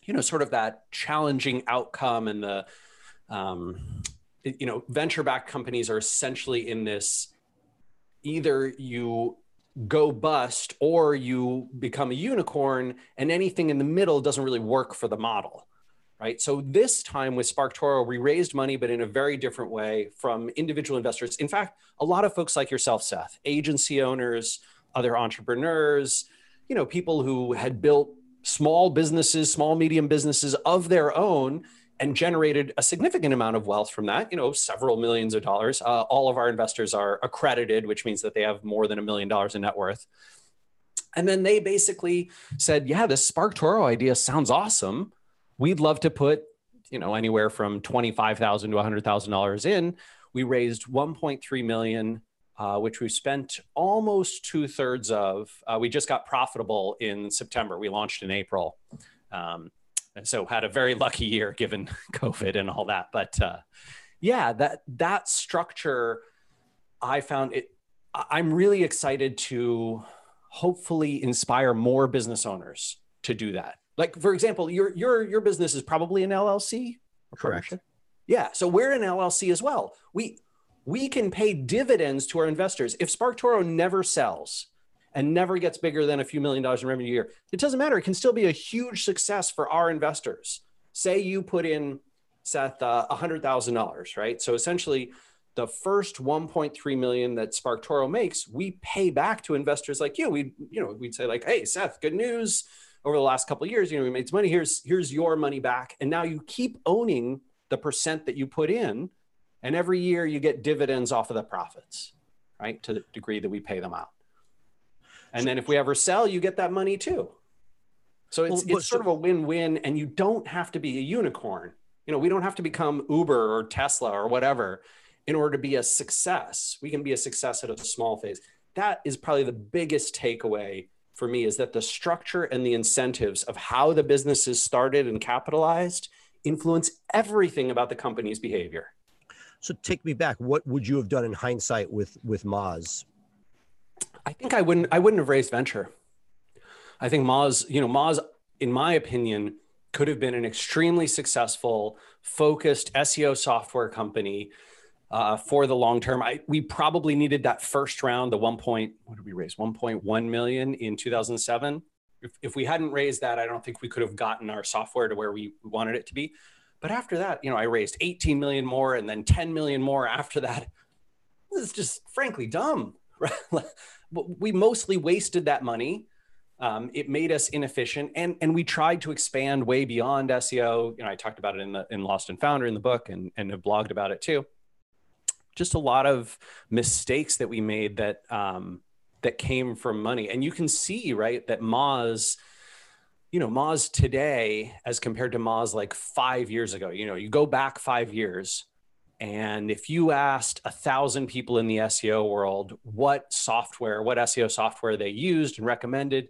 H: you know sort of that challenging outcome and the um, you know venture backed companies are essentially in this either you go bust or you become a unicorn and anything in the middle doesn't really work for the model right? So this time with sparktoro we raised money but in a very different way from individual investors. In fact a lot of folks like yourself seth agency owners other entrepreneurs you know people who had built small businesses, small, medium businesses of their own and generated a significant amount of wealth from that, you know, several millions of dollars. Uh, all of our investors are accredited, which means that they have more than a million dollars in net worth. And then they basically said, yeah, this SparkToro idea sounds awesome. We'd love to put, you know, anywhere from 25,000 to $100,000 in. We raised 1.3 million uh, which we spent almost two thirds of. Uh, we just got profitable in September. We launched in April. Um, and so had a very lucky year given (laughs) COVID and all that. But uh, yeah, that that structure, I found it. I'm really excited to hopefully inspire more business owners to do that. Like for example, your your your business is probably an LLC.
D: Correct.
H: Yeah, so we're an LLC as well. We we can pay dividends to our investors. If SparkToro never sells and never gets bigger than a few million dollars in revenue a year, it doesn't matter. It can still be a huge success for our investors. Say you put in, Seth, uh, $100,000, right? So essentially, the first 1.3 million that SparkToro makes, we pay back to investors like you. We, you know, we'd say like, "Hey, Seth, good news. Over the last couple of years, you know, we made some money. Here's here's your money back, and now you keep owning the percent that you put in." And every year you get dividends off of the profits, right? To the degree that we pay them out. And then if we ever sell, you get that money too. So it's, well, it's sort of a win-win and you don't have to be a unicorn. You know, we don't have to become Uber or Tesla or whatever. in order to be a success. We can be a success at a small phase. That is probably the biggest takeaway for me is that the structure and the incentives of how the business is started and capitalized influence everything about the company's behavior.
D: So take me back. What would you have done in hindsight with with Moz?
H: I think I wouldn't I wouldn't have raised venture. I think Moz, you know, Moz, in my opinion, could have been an extremely successful, focused SEO software company uh, for the long term. I, we probably needed that first round, the one point, what did we raise? 1.1 million in 2007. If, if we hadn't raised that, I don't think we could have gotten our software to where we wanted it to be. But after that, you know, I raised 18 million more and then 10 million more after that. (laughs) Is just frankly dumb. (laughs) Right? we mostly wasted that money. Um, it made us inefficient, and and we tried to expand way beyond SEO. You know, I talked about it in the in Lost and Founder in the book, and and have blogged about it too just a lot of mistakes that we made that um, that came from money. And you can see, right, that Moz, you know, Moz today as compared to Moz like five years ago, you know, you go back five years. And if you asked a thousand people in the SEO world what software, what SEO software they used and recommended,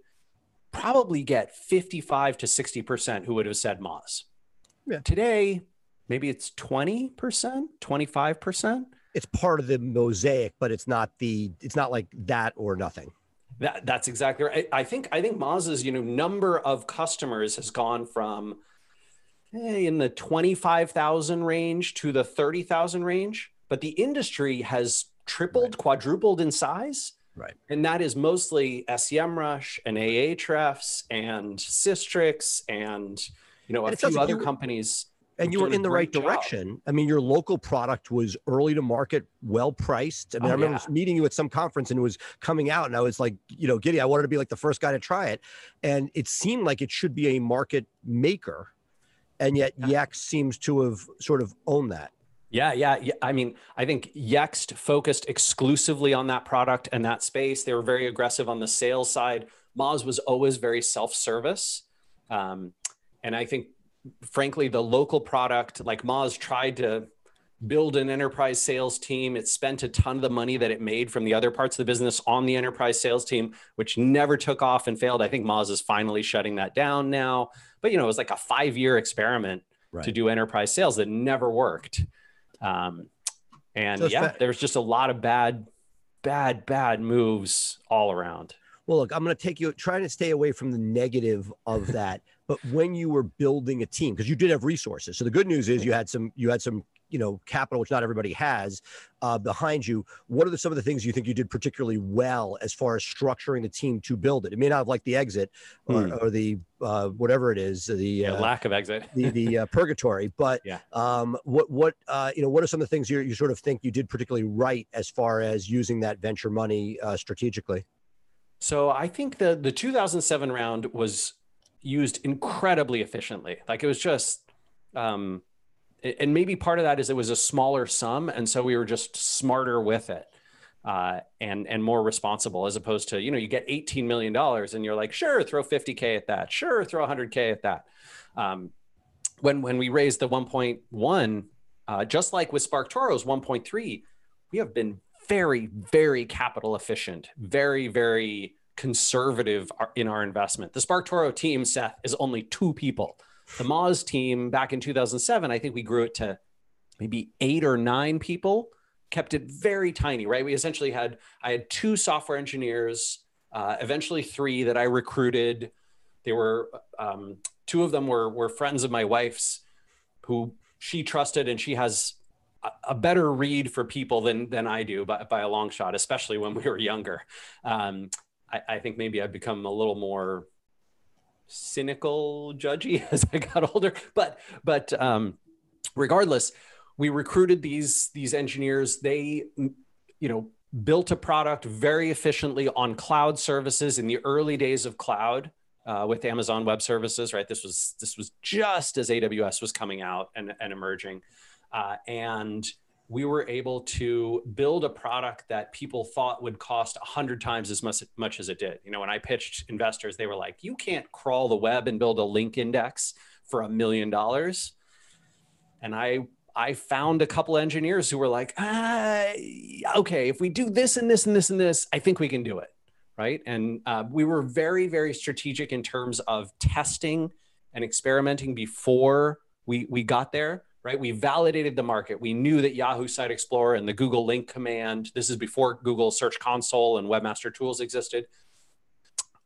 H: probably get 55 to 60% who would have said Moz. Yeah. Today, maybe it's 20%, 25%
D: it's part of the mosaic, but it's not the it's not like that or nothing.
H: That, that's exactly right. I think I think Moz's you know number of customers has gone from hey, in the twenty five thousand range to the thirty thousand range, but the industry has tripled, right. quadrupled in size.
D: Right.
H: And that is mostly SEMrush and Ahrefs and Sistrix and you know a few other companies
D: and you were in the right job. direction. I mean, your local product was early to market, well priced. I mean, oh, I remember yeah. meeting you at some conference and it was coming out, and I was like, you know, giddy. I wanted to be like the first guy to try it, and it seemed like it should be a market maker, and yet yeah. Yext seems to have sort of owned that.
H: Yeah, yeah, yeah. I mean, I think Yext focused exclusively on that product and that space. They were very aggressive on the sales side. Moz was always very self-service. Um, and I think frankly, the local product, like Moz tried to build an enterprise sales team. It spent a ton of the money that it made from the other parts of the business on the enterprise sales team, which never took off and failed. I think Moz is finally shutting that down now. But you know, it was like a five-year experiment right. to do enterprise sales that never worked. Um, and so yeah, there's just a lot of bad, bad, bad moves all around.
D: Well, look, I'm going to take you trying to stay away from the negative of that but when you were building a team because you did have resources. So the good news is you had some you had some you know capital which not everybody has uh, behind you. What are the, some of the things you think you did particularly well as far as structuring the team to build it? It may not have like the exit or, mm. or the uh, whatever it is the
H: yeah, uh, lack of exit.
D: the, the uh, (laughs) purgatory but yeah. um, what what uh, you know what are some of the things you, you sort of think you did particularly right as far as using that venture money uh, strategically?
H: So I think the the 2007 round was used incredibly efficiently. Like it was just, um, and maybe part of that is it was a smaller sum, and so we were just smarter with it. Uh, and and more responsible as opposed to you know you get 18 million dollars and you're like sure throw 50k at that sure throw 100k at that um, when when we raised the 1.1 uh, just like with SparkToro's 1.3 we have been very very capital efficient very very conservative in our investment. The SparkToro team, Seth, is only two people. The Moz team back in 2007, I think we grew it to maybe eight or nine people, kept it very tiny, right? We essentially had, I had two software engineers, uh, eventually three that I recruited. They were, um, two of them were, were friends of my wife's who she trusted and she has a better read for people than than I do by, by a long shot, especially when we were younger. Um, I, I think maybe I've become a little more cynical, judgy (laughs) as I got older. But but um, regardless, we recruited these these engineers. They you know built a product very efficiently on cloud services in the early days of cloud uh, with Amazon Web Services. Right, this was this was just as AWS was coming out and, and emerging, uh, and we were able to build a product that people thought would cost 100 times as much, much as it did. You know, when I pitched investors, they were like, you can't crawl the web and build a link index for a million dollars. And I, I found a couple engineers who were like, ah, okay, if we do this and this and this and this, I think we can do it. Right. And uh, we were very, very strategic in terms of testing and experimenting before we, we got there. Right. We validated the market. We knew that Yahoo Site Explorer and the Google link command, this is before Google Search Console and Webmaster Tools existed.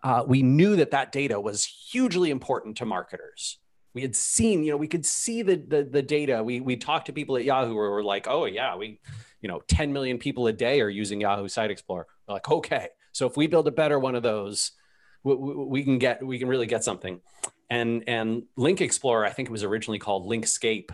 H: Uh, we knew that that data was hugely important to marketers we had seen, you know, we could see the the, the data. We we talked to people at Yahoo who were like, oh yeah, we, you know, 10 million people a day are using Yahoo Site Explorer. We're like, okay, so if we build a better one of those, we, we, can get we can really get something. And and Link Explorer, I think it was originally called Linkscape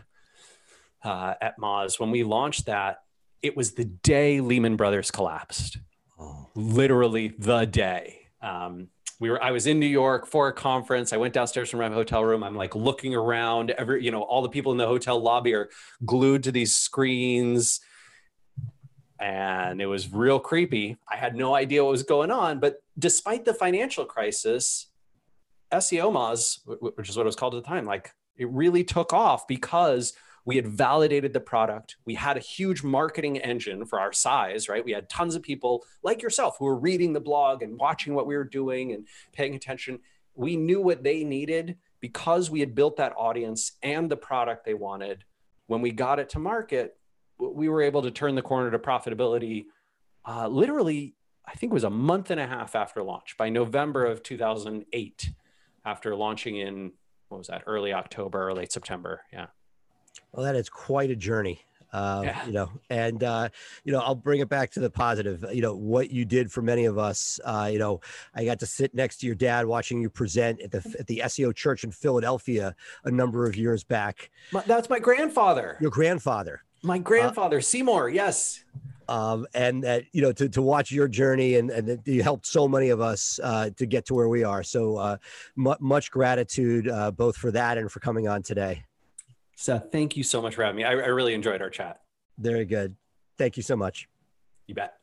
H: uh, at Moz. When we launched that, it was the day Lehman Brothers collapsed. Oh. Literally the day. Um, we were i was in new york for a conference i went downstairs from my hotel room i'm like looking around every you know all the people in the hotel lobby are glued to these screens and it was real creepy i had no idea what was going on but despite the financial crisis seo moz which is what it was called at the time like it really took off because we had validated the product. We had a huge marketing engine for our size right? We had tons of people like yourself who were reading the blog and watching what we were doing and paying attention. We knew what they needed because we had built that audience and the product they wanted. When we got it to market we were able to turn the corner to profitability uh, literally i think it was a month and a half after launch by november of 2008 after launching in what was that early october or late september yeah
D: well, that is quite a journey. Uh, yeah. you know, and uh, you know, I'll bring it back to the positive. You know, what you did for many of us. Uh, you know, I got to sit next to your dad watching you present at the at the SEO Church in Philadelphia a number of years back.
H: My, that's my grandfather.
D: Your grandfather.
H: My grandfather, Seymour. Yes.
D: Um, and that you know to, to watch your journey and and you helped so many of us uh, to get to where we are. So uh, m- much gratitude uh, both for that and for coming on today.
H: Seth, thank you so much for having me. I, I really enjoyed our chat.
D: Very good. Thank you so much.
H: You bet.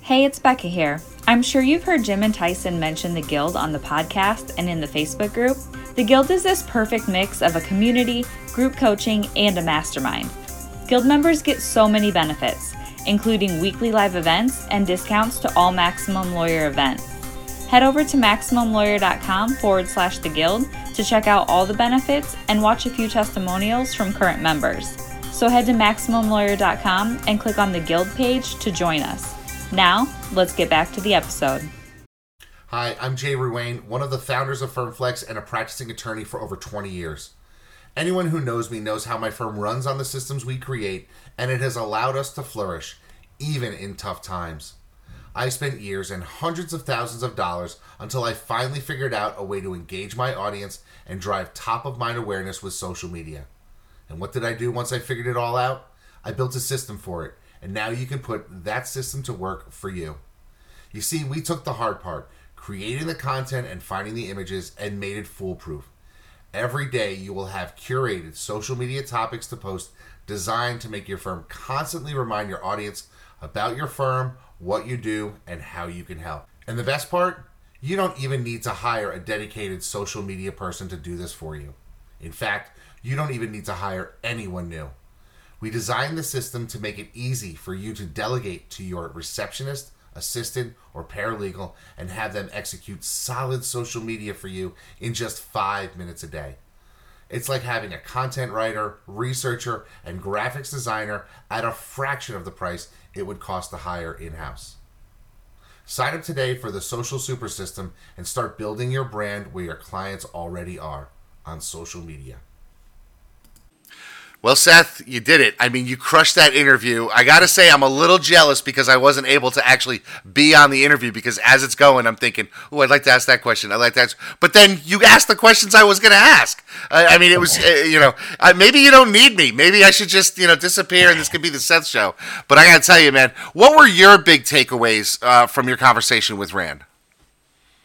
A: Hey, it's Becca here. I'm sure you've heard Jim and Tyson mention the Guild on the podcast and in the Facebook group. The Guild is this perfect mix of a community, group coaching, and a mastermind. Guild members get so many benefits, including weekly live events and discounts to all Maximum Lawyer events. Head over to MaximumLawyer.com forward slash the Guild to check out all the benefits and watch a few testimonials from current members. So head to MaximumLawyer.com and click on the Guild page to join us. Now, let's get back to the episode.
C: Hi, I'm Jay Ruane, one of the founders of FirmFlex and a practicing attorney for over 20 years. Anyone who knows me knows how my firm runs on the systems we create, and it has allowed us to flourish, even in tough times. I spent years and hundreds of thousands of dollars until I finally figured out a way to engage my audience and drive top of mind awareness with social media. And what did I do once I figured it all out? I built a system for it, and now you can put that system to work for you. You see, we took the hard part, creating the content and finding the images, and made it foolproof. Every day, you will have curated social media topics to post designed to make your firm constantly remind your audience about your firm what you do, and how you can help. And the best part, you don't even need to hire a dedicated social media person to do this for you. In fact, you don't even need to hire anyone new. We designed the system to make it easy for you to delegate to your receptionist, assistant, or paralegal and have them execute solid social media for you in just five minutes a day. It's like having a content writer, researcher, and graphics designer at a fraction of the price it would cost to hire in house. Sign up today for the Social Super System and start building your brand where your clients already are on social media. Well, Seth, you did it. I mean, you crushed that interview. I got to say, I'm a little jealous because I wasn't able to actually be on the interview because as it's going, I'm thinking, oh, I'd like to ask that question. I'd like to ask. But then you asked the questions I was going to ask. I, I, mean, it was, uh, you know, maybe you don't need me. Maybe I should just, you know, disappear and this could be the Seth show. But I got to tell you, man, what were your big takeaways uh, from your conversation with Rand?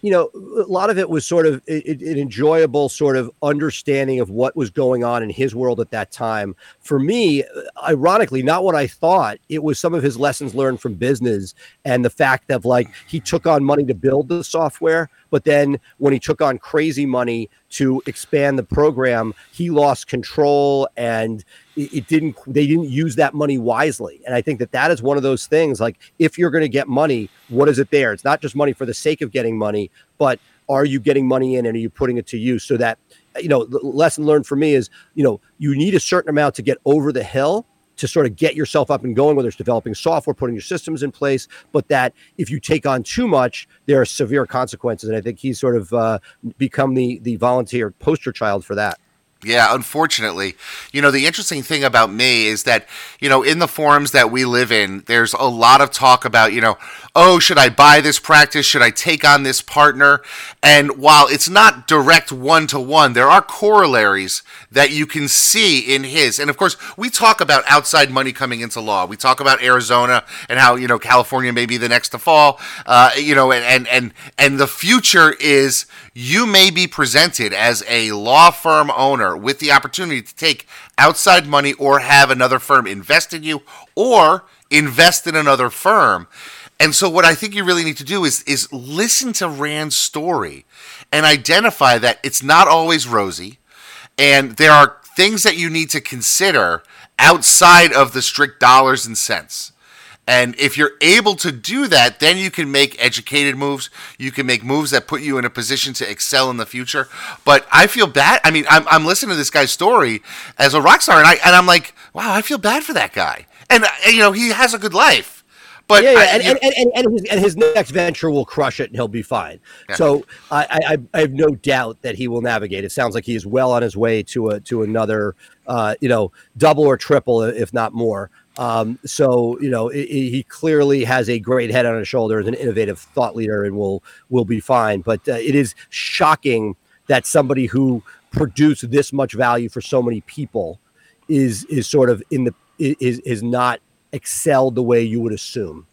D: You know, a lot of it was sort of an enjoyable sort of understanding of what was going on in his world at that time. For me, uh, ironically, not what I thought. It was some of his lessons learned from business and the fact that like he took on money to build the software, but then when he took on crazy money to expand the program, he lost control and it, didn't they didn't use that money wisely. And I think that that is one of those things like if you're going to get money, what is it there? It's not just money for the sake of getting money, but are you getting money in and are you putting it to use so that you know the lesson learned for me is you know you need a certain amount to get over the hill to sort of get yourself up and going, whether it's developing software, putting your systems in place, but that if you take on too much, there are severe consequences. And I think he's sort of uh, become the the volunteer poster child for that.
C: Yeah, unfortunately. You know, the interesting thing about me is that, you know, in the forums that we live in, there's a lot of talk about, you know, oh, should I buy this practice? Should I take on this partner? And while it's not direct one to one, there are corollaries that you can see in his. And of course, we talk about outside money coming into law. We talk about Arizona and how, you know, California may be the next to fall. Uh, you know, and, and and and the future is you may be presented as a law firm owner with the opportunity to take outside money or have another firm invest in you or invest in another firm. And so what I think you really need to do is is listen to Rand's story and identify that it's not always rosy and there are things that you need to consider outside of the strict dollars and cents. And if you're able to do that, then you can make educated moves. You can make moves that put you in a position to excel in the future. But I feel bad. I mean, I'm, I'm listening to this guy's story as a rock star, and I and I'm like, wow, I feel bad for that guy. And, uh, you know, he has a good life. But
D: yeah, yeah. I, and, and, and, and, his, and his next venture will crush it, and he'll be fine. Yeah. So I, I, I have no doubt that he will navigate. It sounds like he is well on his way to a to another, uh, you know, double or triple, if not more. Um, so you know it, it, he clearly has a great head on his shoulders, an innovative thought leader, and will will be fine. But uh, it is shocking that somebody who produced this much value for so many people is is sort of in the is is not excelled the way you would assume.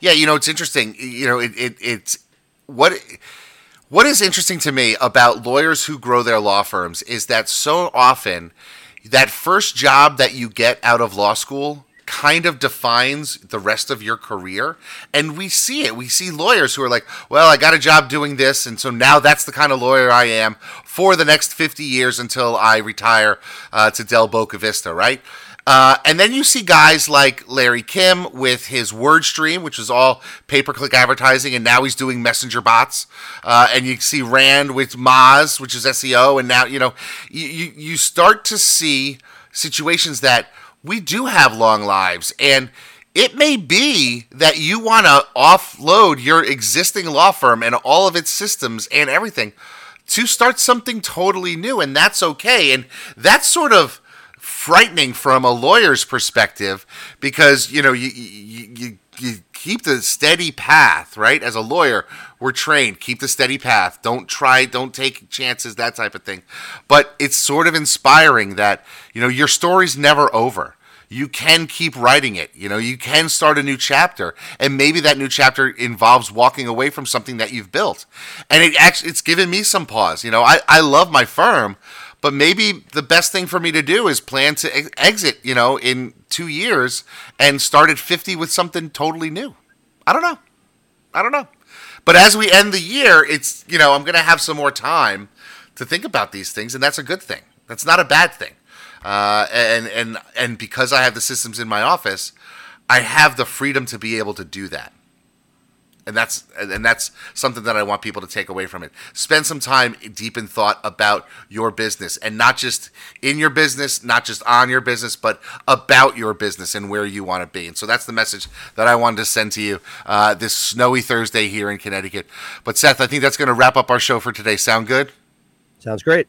C: Yeah, you know it's interesting. You know it, it it's what. What is interesting to me about lawyers who grow their law firms is that so often that first job that you get out of law school kind of defines the rest of your career. And we see it. We see lawyers who are like, well, I got a job doing this. And so now that's the kind of lawyer I am for the next 50 years until I retire uh, to Del Boca Vista, right? Uh, and then you see guys like Larry Kim with his WordStream, which is all pay per click advertising, and now he's doing messenger bots. Uh, and you see Rand with Moz, which is SEO, and now you know you you start to see situations that we do have long lives, and it may be that you want to offload your existing law firm and all of its systems and everything to start something totally new, and that's okay. And that's sort of frightening from a lawyer's perspective because you know you you, you, you keep the steady path right? As a lawyer we're trained. Keep the steady path. Don't try don't take chances that type of thing. But it's sort of inspiring that you know your story's never over. You can keep writing it. You know you can start a new chapter. And maybe that new chapter involves walking away from something that you've built. And it actually it's given me some pause. You know i, I love my firm but maybe the best thing for me to do is plan to ex- exit, you know, in two years and start at 50 with something totally new. I don't know. I don't know. But as we end the year, it's, you know, I'm going to have some more time to think about these things, and that's a good thing. That's not a bad thing. Uh, and, and, and because I have the systems in my office, I have the freedom to be able to do that and that's and that's something that I want people to take away from it. Spend some time deep in thought about your business, and not just in your business, not just on your business, but about your business and where you want to be. And so that's the message that I wanted to send to you uh, this snowy Thursday here in Connecticut. But Seth, I think that's going to wrap up our show for today. Sound good?
D: Sounds great.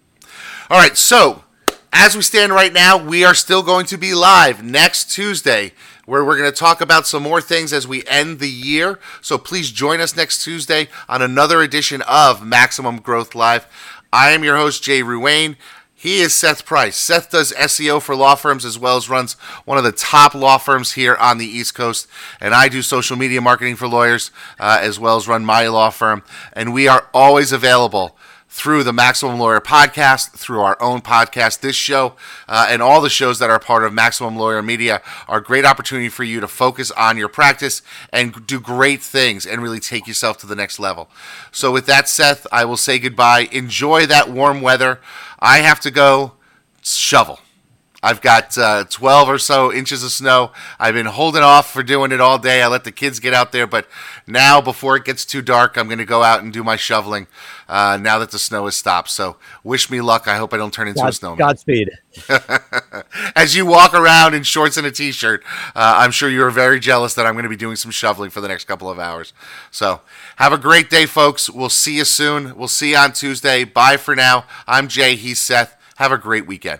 C: All right, so as we stand right now, we are still going to be live next Tuesday where we're going to talk about some more things as we end the year. So please join us next Tuesday on another edition of Maximum Growth Live. I am your host, Jay Ruane. He is Seth Price. Seth does SEO for law firms as well as runs one of the top law firms here on the East Coast. And I do social media marketing for lawyers uh, as well as run my law firm. And we are always available through the Maximum Lawyer podcast, through our own podcast. This show uh, and all the shows that are part of Maximum Lawyer Media are a great opportunity for you to focus on your practice and do great things and really take yourself to the next level. So, with that, Seth, I will say goodbye. Enjoy that warm weather. I have to go shovel. I've got uh, 12 or so inches of snow. I've been holding off for doing it all day. I let the kids get out there, but now, before it gets too dark, I'm going to go out and do my shoveling uh, now that the snow has stopped. So, wish me luck. I hope I don't turn into
D: God,
C: a snowman.
D: Godspeed. (laughs)
C: As you walk around in shorts and a t shirt, uh, I'm sure you're very jealous that I'm going to be doing some shoveling for the next couple of hours. So, have a great day, folks. We'll see you soon. We'll see you on Tuesday. Bye for now. I'm Jay. He's Seth. Have a great weekend.